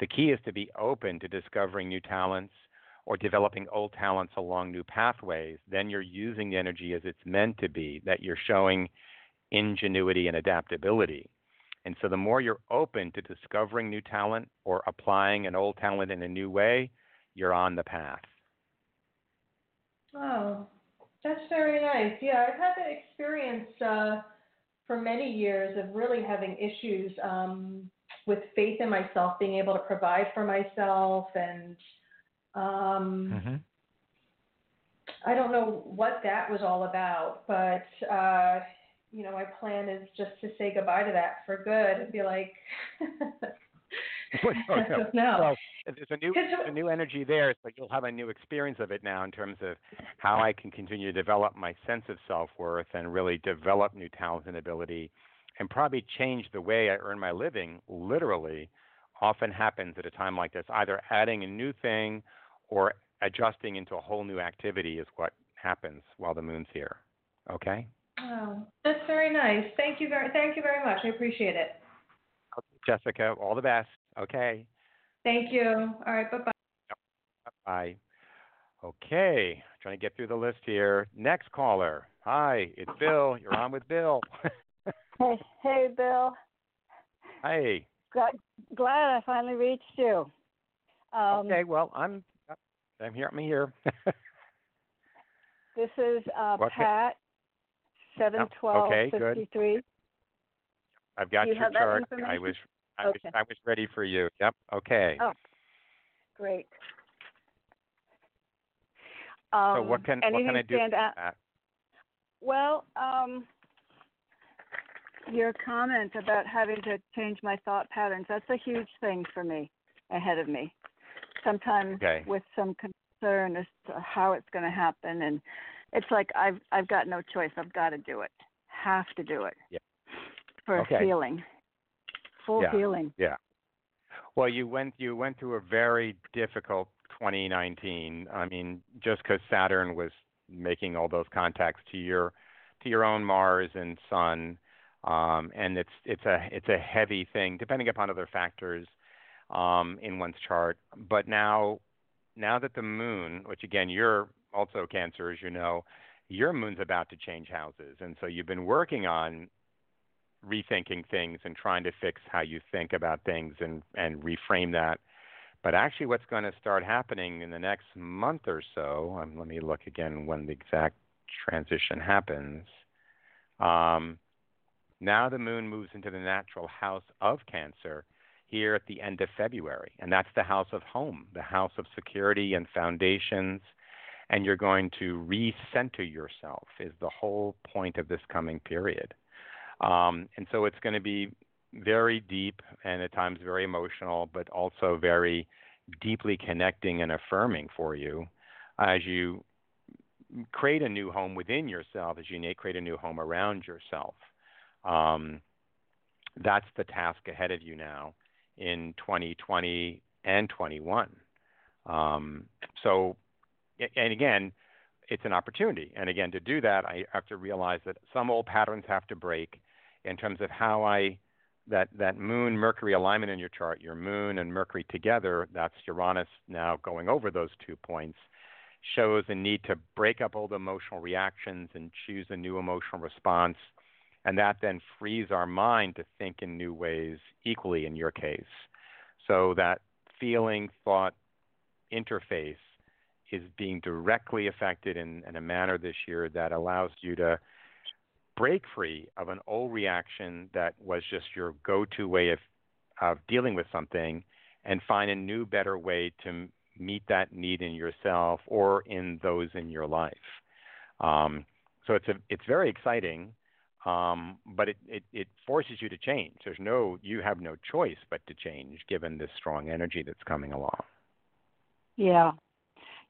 The key is to be open to discovering new talents or developing old talents along new pathways, then you're using the energy as it's meant to be, that you're showing ingenuity and adaptability. And so the more you're open to discovering new talent or applying an old talent in a new way, you're on the path. Oh, that's very nice. Yeah, I've had that experience uh, for many years of really having issues um, with faith in myself, being able to provide for myself, and um, Mm-hmm. I don't know what that was all about, but uh, you know, my plan is just to say goodbye to that for good and be like, no, I don't know. Well, there's a new there's a new energy there, so you'll have a new experience of it now in terms of how I can continue to develop my sense of self worth and really develop new talents and ability, and probably change the way I earn my living. Literally, often happens at a time like this. Either adding a new thing or adjusting into a whole new activity is what happens while the moon's here. Okay. Oh, that's very nice. Thank you very, thank you very much. I appreciate it. Jessica, all the best. Okay. Thank you. All right. Bye bye. Bye. Okay, trying to get through the list here. Next caller. Hi, it's Bill. You're on with Bill. Hey, hey, Bill. Hi. Glad, glad I finally reached you. Um, okay, well, I'm I'm here. I'm here. This is uh, What Pat, seven twelve okay, good. I've got Do you your chart. I was I was I was ready for you. Yep. Okay. Oh, Great. Um, so what can what can I do? stand out? that? Well, um, your comment about having to change my thought patterns, that's a huge thing for me ahead of me. Sometimes Okay. with some concern as to how it's going to happen and it's like I've I've got no choice. I've got to do it. Have to do it. Yeah. For Okay. healing. Full Yeah. healing. Yeah. Well, you went you went through a very difficult 2019. I mean, just because Saturn was making all those contacts to your to your own Mars and Sun, um, and it's it's a it's a heavy thing depending upon other factors um, in one's chart. But now now that the Moon, which again you're also Cancer, as you know, your Moon's about to change houses, and so you've been working on rethinking things and trying to fix how you think about things and and reframe that. But actually, what's going to start happening in the next month or so? Um, let me look again when the exact transition happens. Um, now the moon moves into the natural house of Cancer here at the end of February, and that's the house of home, the house of security and foundations. And you're going to recenter yourself, is the whole point of this coming period. Um, and so it's going to be very deep and at times very emotional, but also very deeply connecting and affirming for you as you create a new home within yourself, as you create a new home around yourself. Um, that's the task ahead of you now in 2020 and 21. Um, so, and again, it's an opportunity. And again, to do that, I have to realize that some old patterns have to break in terms of how I that that Moon Mercury alignment in your chart, your Moon and Mercury together, that's Uranus now going over those two points, shows a need to break up old emotional reactions and choose a new emotional response, and that then frees our mind to think in new ways. Equally, in your case, so that feeling thought interface is being directly affected in, in a manner this year that allows you to break free of an old reaction that was just your go-to way of of dealing with something and find a new better way to meet that need in yourself or in those in your life um, so it's a it's very exciting um, but it, it it forces you to change there's no you have no choice but to change given this strong energy that's coming along Yeah.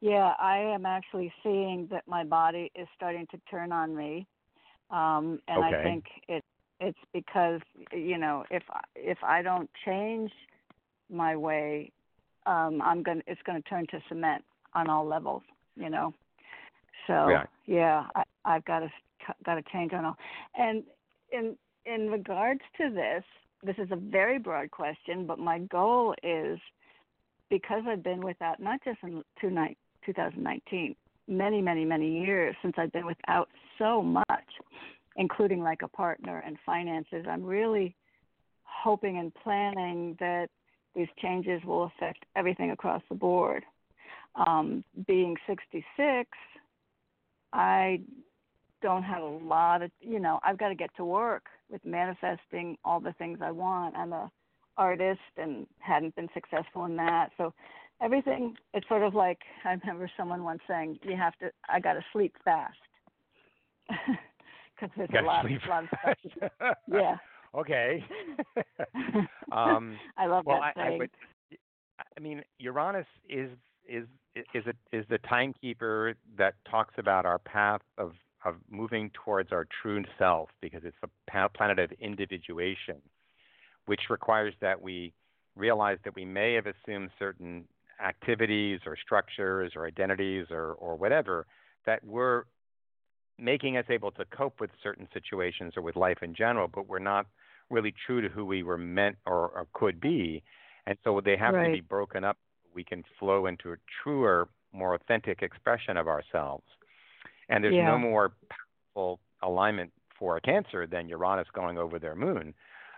Yeah, I am actually seeing that my body is starting to turn on me. Um and Okay. I think it it's because you know, if I- if I don't change my way, um I'm going to it's going to turn to cement on all levels, you know. So, Yeah. yeah, I I've got to got a change on all. And in in regards to this, this is a very broad question, but my goal is because I've been without, not just in two 2019, many, many, many years since I've been without so much, including like a partner and finances, I'm really hoping and planning that these changes will affect everything across the board. Um, being 66, I don't have a lot of, you know, I've got to get to work with manifesting all the things I want. I'm a artist and hadn't been successful in that. So everything it's sort of like I remember someone once saying you have to I got to sleep fast. Cuz there's a lot, sleep lot of stuff. yeah. okay. um, I love well, that I, I would. I mean, Uranus is is is a, is the timekeeper that talks about our path of of moving towards our true self because it's a planet of individuation, which requires that we realize that we may have assumed certain activities or structures or identities or or whatever that were making us able to cope with certain situations or with life in general, but we're not really true to who we were meant or, or could be. And so they have to be broken up. We can flow into a truer, more authentic expression of ourselves. And there's Yeah. no more powerful alignment for a Cancer than Uranus going over their moon.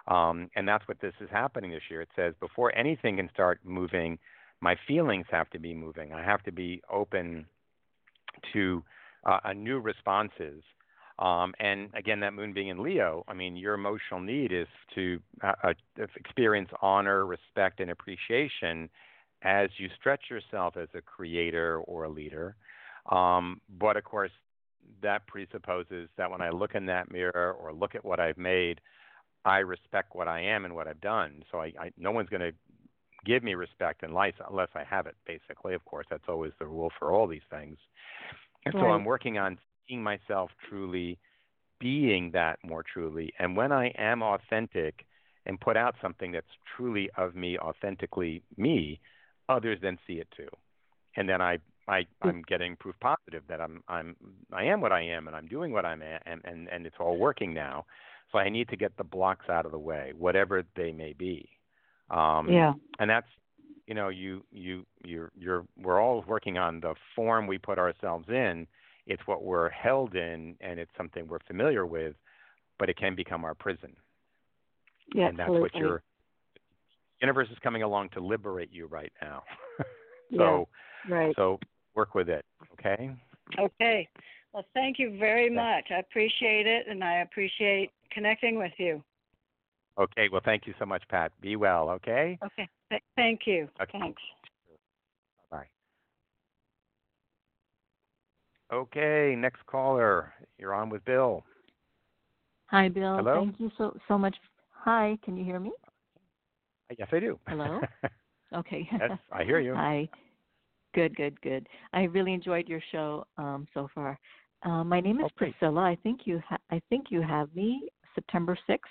Um, and that's what this is happening this year. It says before anything can start moving, my feelings have to be moving. I have to be open to uh, a new responses. Um, and again, that moon being in Leo, I mean, your emotional need is to uh, uh, experience honor, respect, and appreciation as you stretch yourself as a creator or a leader. Um, but of course, that presupposes that when I look in that mirror or look at what I've made, I respect what I am and what I've done. So I, I no one's going to give me respect in life unless I have it. Basically, of course, that's always the rule for all these things. And so I'm working on seeing myself truly, being that more truly. And when I am authentic and put out something that's truly of me, authentically me, others then see it too. And then I, I I'm getting proof positive that I'm I'm I am what I am and I'm doing what I'm a- and and and it's all working now. So I need to get the blocks out of the way, whatever they may be. Um, yeah. and that's you know you you you're you're we're all working on the form we put ourselves in it's what we're held in and it's something we're familiar with but it can become our prison Yeah, and that's absolutely. what your universe is coming along to liberate you right now yeah, right. so work with it okay Okay. Well, thank you very Yeah. much. I appreciate it, and I appreciate connecting with you. okay well thank you so much pat be well okay Okay. Th- thank you. Okay. Thanks. bye okay next caller you're on with bill Hi, Bill. Hello? Thank you so so much. Hi, can you hear me? Uh, yes i do Hello? Okay. yes i hear you Hi. Good, good, good. I really enjoyed your show um, so far. Uh, my name is Oh. Priscilla. I think you ha- I think you have me September sixth.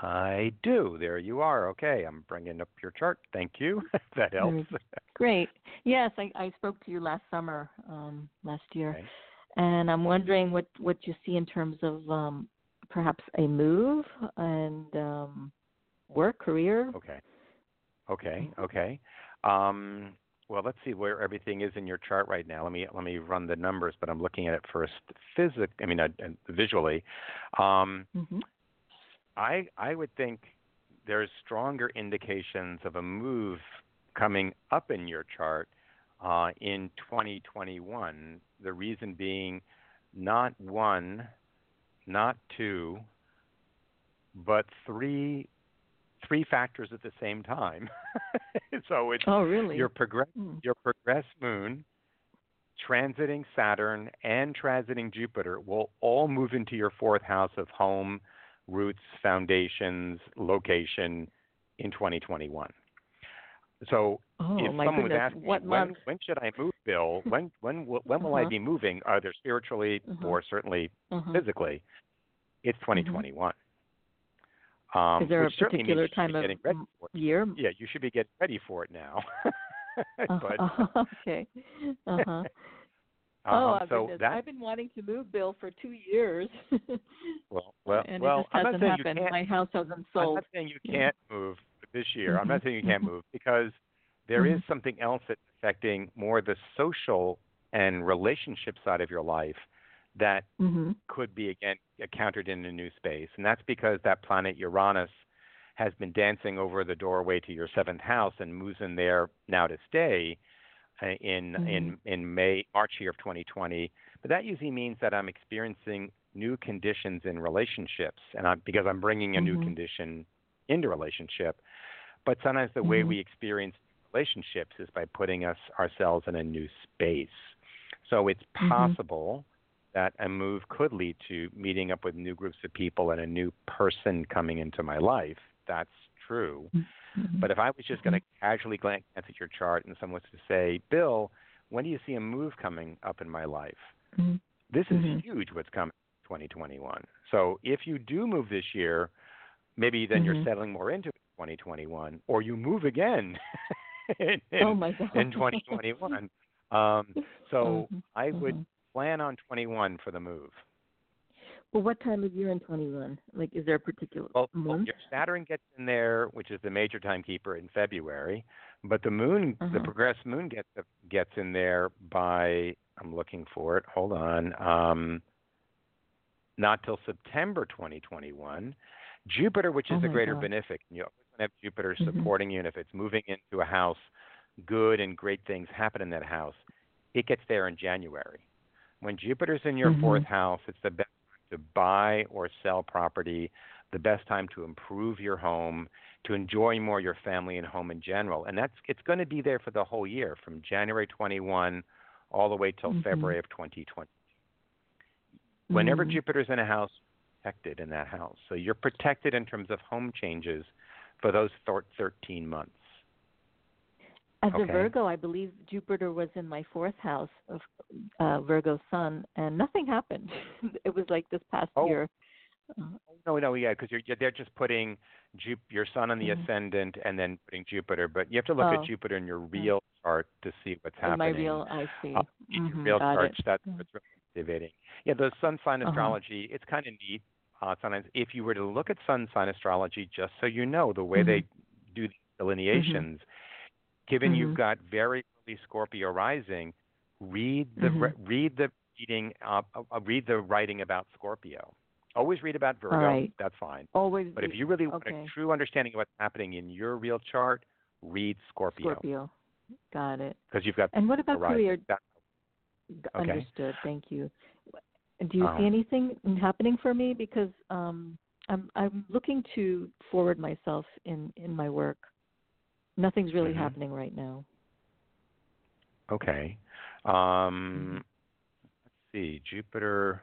I do. There you are. Okay, I'm bringing up your chart. Thank you. that helps. Great. Yes, I, I spoke to you last summer, um, last year, Okay. and I'm wondering what what you see in terms of um, perhaps a move and um, work, career. Okay. Okay. Okay. Um, well, let's see where everything is in your chart right now. Let me let me run the numbers, but I'm looking at it first. Physic. I mean, uh, visually. Um, hmm I I would think there's stronger indications of a move coming up in your chart uh, in 2021. The reason being, not one, not two, but three three factors at the same time. so it's Oh, really? your progress Mm. your progress moon transiting Saturn and transiting Jupiter will all move into your fourth house of home, roots, foundations, location in 2021. So Oh if someone was asking what when, when should I move, Bill? When when will, when will I Uh-huh. be moving, either spiritually Uh-huh. or certainly Uh-huh. physically? It's 2021. Um, Is there a which certainly means particular time of getting ready m- for it. year? Yeah, you should be getting ready for it now. but Uh, okay. Uh-huh. oh, um, my so that I've been wanting to move, Bill, for two years. well, well, and well, it just I'm not hasn't saying happened. you can't. My house hasn't sold. I'm not saying you can't move this year. I'm not Mhm, saying you can't mhm. move because there is Mhm. something else that's affecting more the social and relationship side of your life that hmm could be again encountered in a new space, and that's because that planet Uranus has been dancing over the doorway to your seventh house and moves in there now to stay uh, in in in May March here of 2020. But that usually means that I'm experiencing new conditions in relationships, and I'm because I'm bringing a new Mhm. condition into relationship. But sometimes the way we experience relationships is by putting us ourselves in a new space. So it's Mhm. possible that a move could lead to meeting up with new groups of people and a new person coming into my life. That's true. Mhm. But if I was just going to casually glance at your chart and someone was to say, Bill, when do you see a move coming up in my life? Mhm. This is Mhm. huge what's coming in 2021. So if you do move this year, maybe then you're Mhm. settling more into 2021, or you move again in, in, oh my god. in 2021. Um, so Mhm. I would. Plan on 21 for the move. Well, what time of year in 21? Like, is there a particular Well, well, month? your Saturn gets in there, which is the major timekeeper in February, but the moon, the Uh-huh. progressed moon gets gets in there by I'm looking for it. Hold on. Um, not till September 2021. Jupiter, which is Oh the greater God. benefic, you always have Jupiter Mhm. supporting you, and if it's moving into a house, good and great things happen in that house. It gets there in January. When Jupiter's in your Mhm. fourth house, it's the best time to buy or sell property, the best time to improve your home, to enjoy more your family and home in general. And that's it's going to be there for the whole year, from January 21 all the way till Mhm. February of 2020. Whenever Mhm. Jupiter's in a house, protected in that house. So you're protected in terms of home changes for those thir- 13 months. As a Virgo, I believe Jupiter was in my fourth house of uh, Virgo Sun, and nothing happened. it was like this past Oh. year. No, no, yeah, because you're, they're just putting Jup- your sun on the Mhm. ascendant and then putting Jupiter. But you have to look Oh. at Jupiter in your real chart to see what's in my real, I see. Uh, in your Mhm, real got charts, it. that's Yeah. what's really activating. Yeah, the sun sign Uh-huh. astrology, it's kind of neat. Uh, sometimes, if you were to look at sun sign astrology, just so you know, the way they do the delineations, given Mhm. you've got very early Scorpio rising, read the Mhm. re- read the reading, uh, uh, read the writing about Scorpio. Always read about Virgo. right. That's fine. Always. But if you really want okay. a true understanding of what's happening in your real chart, read Scorpio Scorpio, got it. because you've got And what about rising. career? That- Okay. Understood. Thank you. Do you Um, see anything happening for me? Because um, I'm I'm looking to forward myself in in my work. Nothing's really Mhm. happening right now. Okay. Mm-hmm. Um, let's see. Jupiter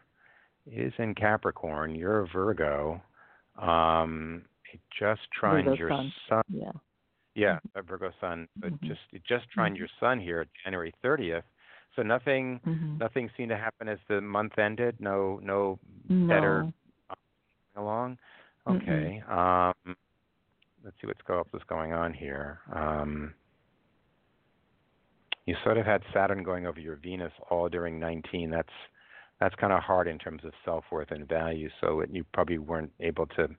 is in Capricorn. You're a Virgo. Um, it just trines Virgo your sun. sun. Yeah. Yeah, a Virgo sun. But Mhm. just it just trined Mhm. your sun here January 30th. So nothing hmm nothing seemed to happen as the month ended. No no No. better along. Mm-mm. Okay. Um, let's see what's go what's going on here. Um, you sort of had Saturn going over your Venus all during 19. That's that's kind of hard in terms of self worth and value. So it, you probably weren't able to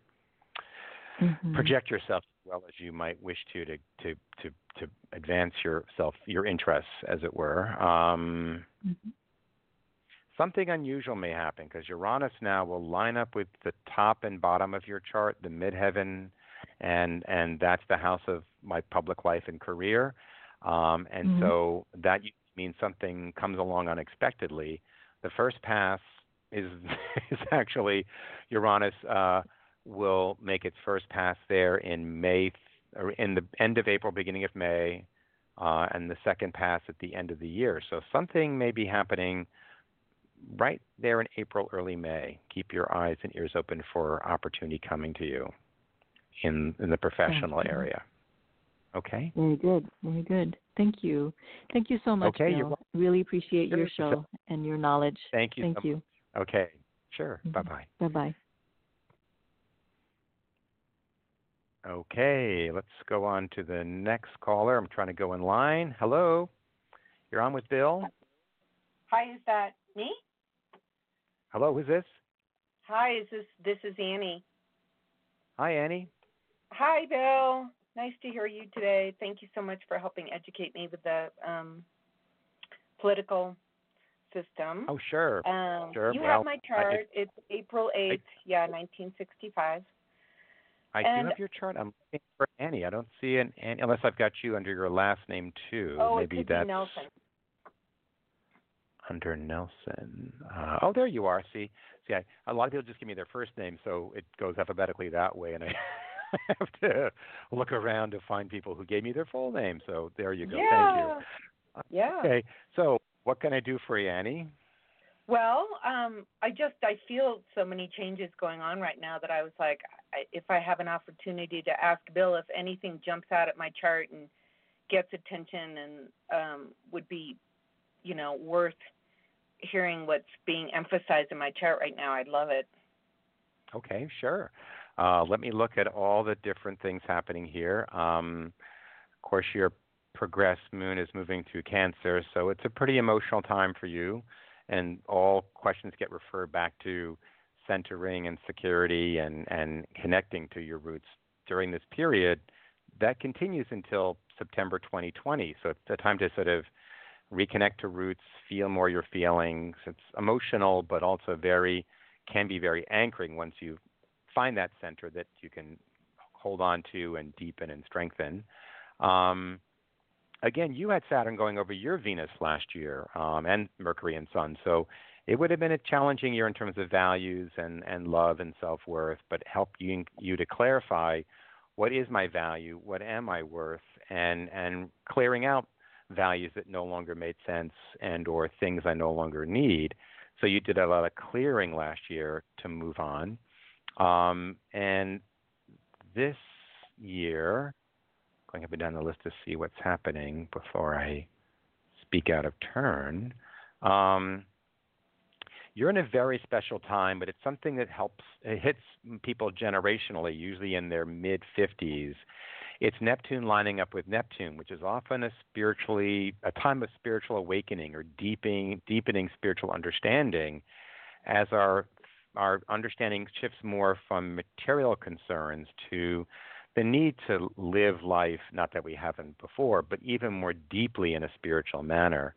Mhm. project yourself as well as you might wish to to to to, to advance yourself your interests, as it were. Um, Mhm. something unusual may happen because Uranus now will line up with the top and bottom of your chart, the midheaven, and and that's the house of my public life and career. Um, and Mhm. so that means something comes along unexpectedly. The first pass is is actually Uranus uh, will make its first pass there in May or in the end of April, beginning of May, uh, and the second pass at the end of the year. So something may be happening right there in April, early May. Keep your eyes and ears open for opportunity coming to you in in the professional you. area. Okay. Very good. Very good. Thank you. Thank you so much, Okay, Bill. Really appreciate your show and your knowledge. Thank you. Thank so you. much. Okay. Sure. Mhm. Bye bye. Bye bye. Okay, let's go on to the next caller. I'm trying to go in line. Hello. You're on with Bill. Hi, is that me? Hello, who's this? Hi, is this this is Annie. Hi, Annie. Hi, Bill. Nice to hear you today. Thank you so much for helping educate me with the um, political system. Oh, sure. um, sure. You Well, have my I- chart. it's April eighth, yeah, 1965. I and- do have your chart. I'm looking for Annie. I don't see an Annie unless I've got you under your last name too. oh, Maybe it could that's be Nelson. under Nelson. Uh, oh, there you are. See, see, I, a lot of people just give me their first name, so it goes alphabetically that way, and I have to look around to find people who gave me their full name. So there you go. Yeah. Thank you. Yeah. Okay. So what can I do for you, Annie? Well, um, I just I feel so many changes going on right now that I was like, I, if I have an opportunity to ask Bill if anything jumps out at my chart and gets attention and um, would be, you know, worth hearing what's being emphasized in my chart right now, I'd love it. Okay, sure. Uh, let me look at all the different things happening here. Um, of course, your progressed moon is moving through Cancer, so it's a pretty emotional time for you and all questions get referred back to centering and security and, and connecting to your roots during this period. That continues until September 2020. So it's a time to sort of reconnect to roots, feel more your feelings. It's emotional, but also very can be very anchoring once you find that center that you can hold on to and deepen and strengthen. Um, again, you had Saturn going over your Venus last year um, and Mercury and Sun. So it would have been a challenging year in terms of values and, and love and self worth, but help you, you to clarify what is my value, what am I worth, and, and clearing out values that no longer made sense and or things I no longer need. So you did a lot of clearing last year to move on. Um, and this year, going up and down the list to see what's happening before I speak out of turn. Um, you're in a very special time, but it's something that helps it hits people generationally, usually in their mid 50s. It's Neptune lining up with Neptune, which is often a spiritually a time of spiritual awakening or deepening deepening spiritual understanding, as our our understanding shifts more from material concerns to the need to live life, not that we haven't before, but even more deeply in a spiritual manner.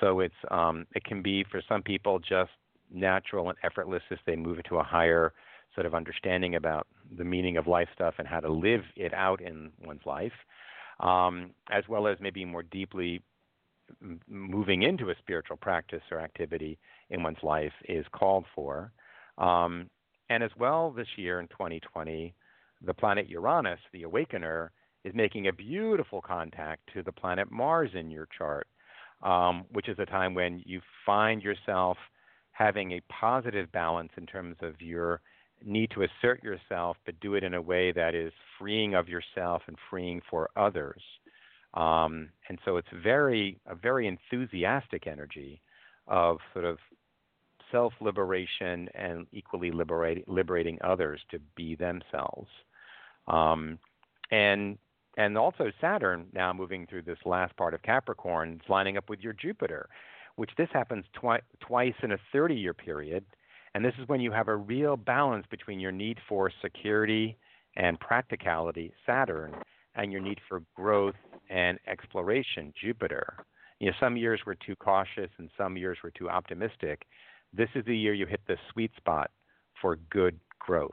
So it's um, it can be for some people just natural and effortless as they move into a higher sort of understanding about the meaning of life stuff and how to live it out in one's life, um, as well as maybe more deeply moving into a spiritual practice or activity in one's life is called for. Um, and as well, this year in 2020, the planet Uranus, the awakener, is making a beautiful contact to the planet Mars in your chart, um, which is a time when you find yourself having a positive balance in terms of your need to assert yourself, but do it in a way that is freeing of yourself and freeing for others. Um, and so it's very a very enthusiastic energy of sort of self liberation and equally liberating liberating others to be themselves. Um, and and also Saturn now moving through this last part of Capricorn is lining up with your Jupiter, which this happens twi- twice in a 30 year period. And this is when you have a real balance between your need for security and practicality, Saturn, and your need for growth and exploration, Jupiter. You know, some years were too cautious and some years were too optimistic. This is the year you hit the sweet spot for good growth.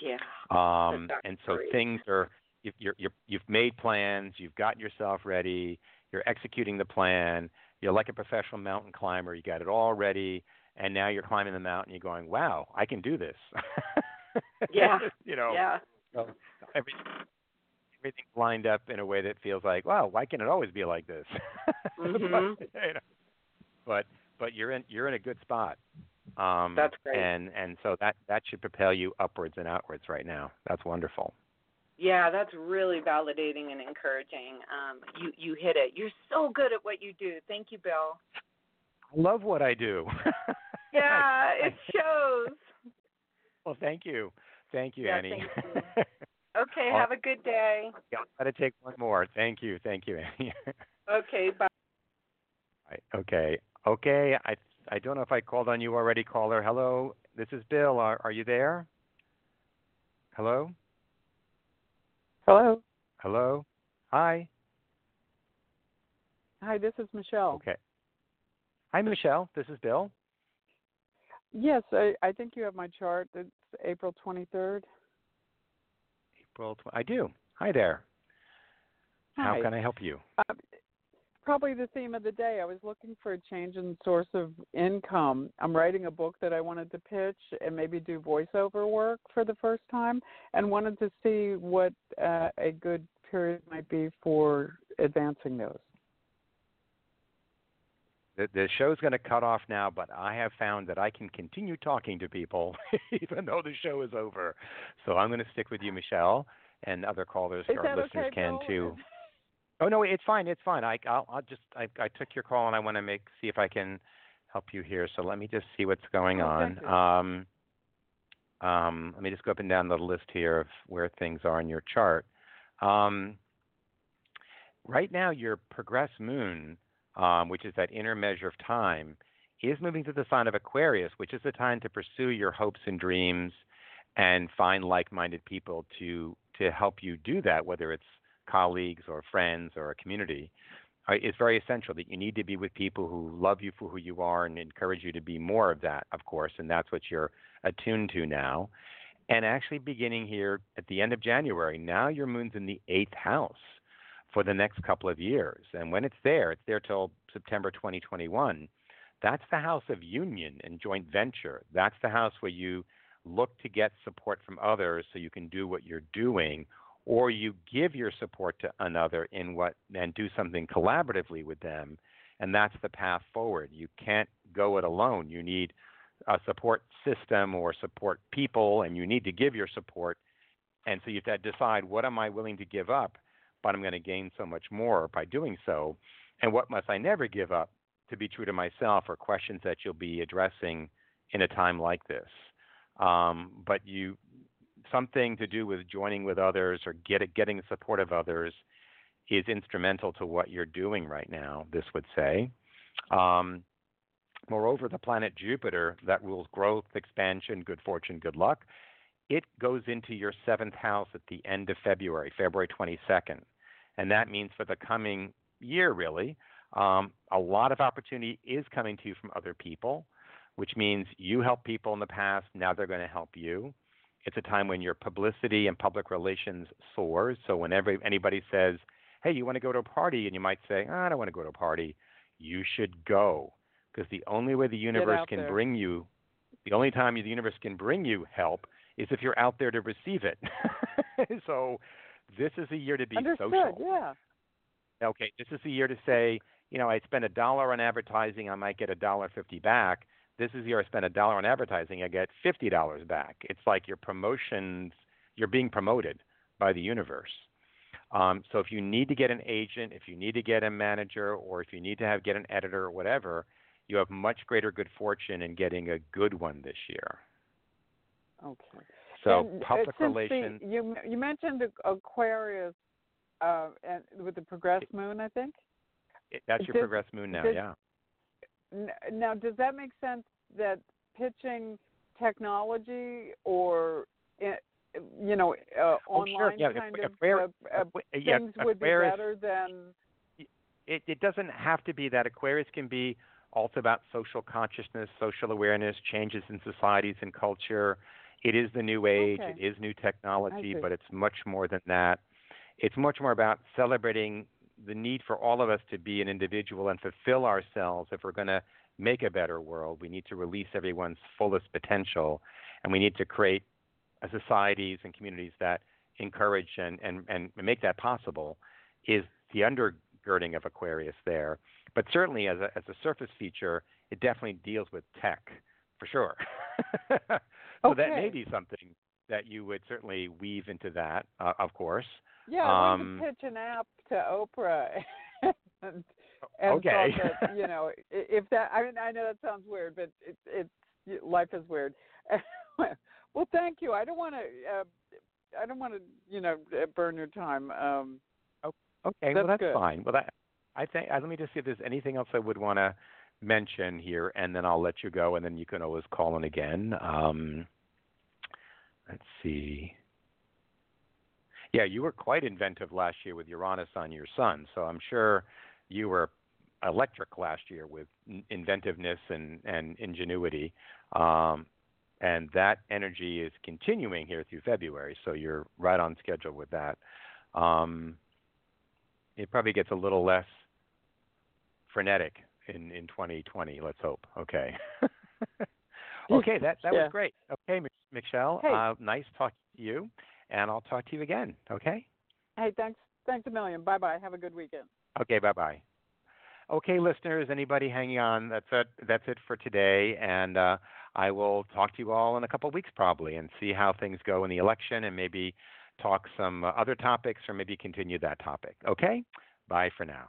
Yeah. Um, and so great. things are you're, you're, you're, you've made plans, you've gotten yourself ready, you're executing the plan. You're like a professional mountain climber. You got it all ready, and now you're climbing the mountain. You're going, "Wow, I can do this." yeah. you know. Yeah. So everything, everything's lined up in a way that feels like, "Wow, why can't it always be like this?" mm-hmm. but, you know, but but you're in you're in a good spot. Um, That's great. And and so that that should propel you upwards and outwards right now. That's wonderful. Yeah, that's really validating and encouraging. Um, you you hit it. You're so good at what you do. Thank you, Bill. I love what I do. yeah, it shows. Well, thank you, thank you, yeah, Annie. Thank you. Okay, have a good day. Yeah, I'll try to take one more. Thank you, thank you, Annie. okay, bye. Okay, okay. I I don't know if I called on you already, caller. Hello, this is Bill. Are are you there? Hello. Hello. Hello. Hi. Hi, this is Michelle. Okay. Hi, Michelle. This is Bill. Yes, I, I think you have my chart. It's April 23rd. April. Tw- I do. Hi there. Hi. How can I help you? Uh, probably the theme of the day. I was looking for a change in source of income. I'm writing a book that I wanted to pitch and maybe do voiceover work for the first time, and wanted to see what uh, a good period might be for advancing those. The, the show's going to cut off now, but I have found that I can continue talking to people even though the show is over. So I'm going to stick with you, Michelle, and other callers, our listeners okay, can Bill? too. Oh no, it's fine. It's fine. I I'll, I'll just I I took your call and I want to make see if I can help you here. So let me just see what's going Oh, on. Um um let me just go up and down the list here of where things are in your chart. Um right now your progress moon, um, which is that inner measure of time, is moving to the sign of Aquarius, which is the time to pursue your hopes and dreams and find like-minded people to to help you do that, whether it's colleagues or friends or a community, uh, it's very essential that you need to be with people who love you for who you are and encourage you to be more of that, of course, and that's what you're attuned to now. And actually, beginning here at the end of January, now your moon's in the eighth house for the next couple of years. And when it's there, it's there till September 2021. That's the house of union and joint venture. That's the house where you look to get support from others so you can do what you're doing or you give your support to another in what and do something collaboratively with them and that's the path forward. You can't go it alone. You need a support system or support people and you need to give your support. And so you have to decide what am i willing to give up but i'm going to gain so much more by doing so? And what must i never give up to be true to myself are questions that you'll be addressing in a time like this. Um, but you something to do with joining with others or get, getting the support of others is instrumental to what you're doing right now, this would say. Um, moreover, the planet Jupiter, that rules growth, expansion, good fortune, good luck, it goes into your seventh house at the end of February, February 22nd. And that means for the coming year, really, um, a lot of opportunity is coming to you from other people, which means you help people in the past, now they're going to help you. It's a time when your publicity and public relations soars. So whenever anybody says, "Hey, you want to go to a party?" and you might say, oh, "I don't want to go to a party," you should go because the only way the universe can there. bring you, the only time the universe can bring you help is if you're out there to receive it. so this is a year to be Understood. social. Yeah. Okay, this is the year to say, you know, I spend a dollar on advertising, I might get a dollar fifty back. This is year I spend a dollar on advertising, I get fifty dollars back. It's like your promotions, you're being promoted by the universe. Um, so if you need to get an agent, if you need to get a manager, or if you need to have get an editor or whatever, you have much greater good fortune in getting a good one this year. Okay. So And, uh, public since the- relations. you you mentioned Aquarius, uh, and with the progress moon, I think. it- that's your progress moon now, yeah. Now, does that make sense that pitching technology or you know uh, Oh, sure. online Yeah, kind of uh, uh, yeah, things would be better than it, it doesn't have to be that. Aquarius can be also about social consciousness, social awareness, changes in societies and culture. It is the new age. Okay. It is new technology, but it's much more than that. It's much more about celebrating the need for all of us to be an individual and fulfill ourselves if we're going to make a better world. We need to release everyone's fullest potential, and we need to create uh, societies and communities that encourage and, and, and make that possible. Is the undergirding of Aquarius there? But certainly, as a, as a surface feature, it definitely deals with tech for sure. so that may be something that you would certainly weave into that, uh, of course. Yeah. I Um, to pitch an app to Oprah. and, and Okay. that, you know, if that I mean I know that sounds weird, but it, it's life is weird. well, thank you. I don't want to. Uh, I don't want to, you know, uh, burn your time. Um, Okay, well That's that's good. fine. Well, that I think. Uh, let me just see if there's anything else I would want to mention here, and then I'll let you go, and then you can always call in again. Um, let's see. Yeah, you were quite inventive last year with Uranus on your sun, so I'm sure you were electric last year with inventiveness and, and ingenuity. Um, and that energy is continuing here through February, so you're right on schedule with that. Um, it probably gets a little less frenetic in in 2020. Let's hope. Okay. okay, that that Yeah. was great. Okay, Mich- Michelle, Hey. uh, nice talking to you, and I'll talk to you again. Okay. Hey, thanks, thanks a million. Bye bye. Have a good weekend. Okay. Bye bye. Okay, listeners, anybody hanging on? That's it. That's it for today, and uh, I will talk to you all in a couple of weeks probably, and see how things go in the election, and maybe talk some other topics, or maybe continue that topic. Okay. Bye for now.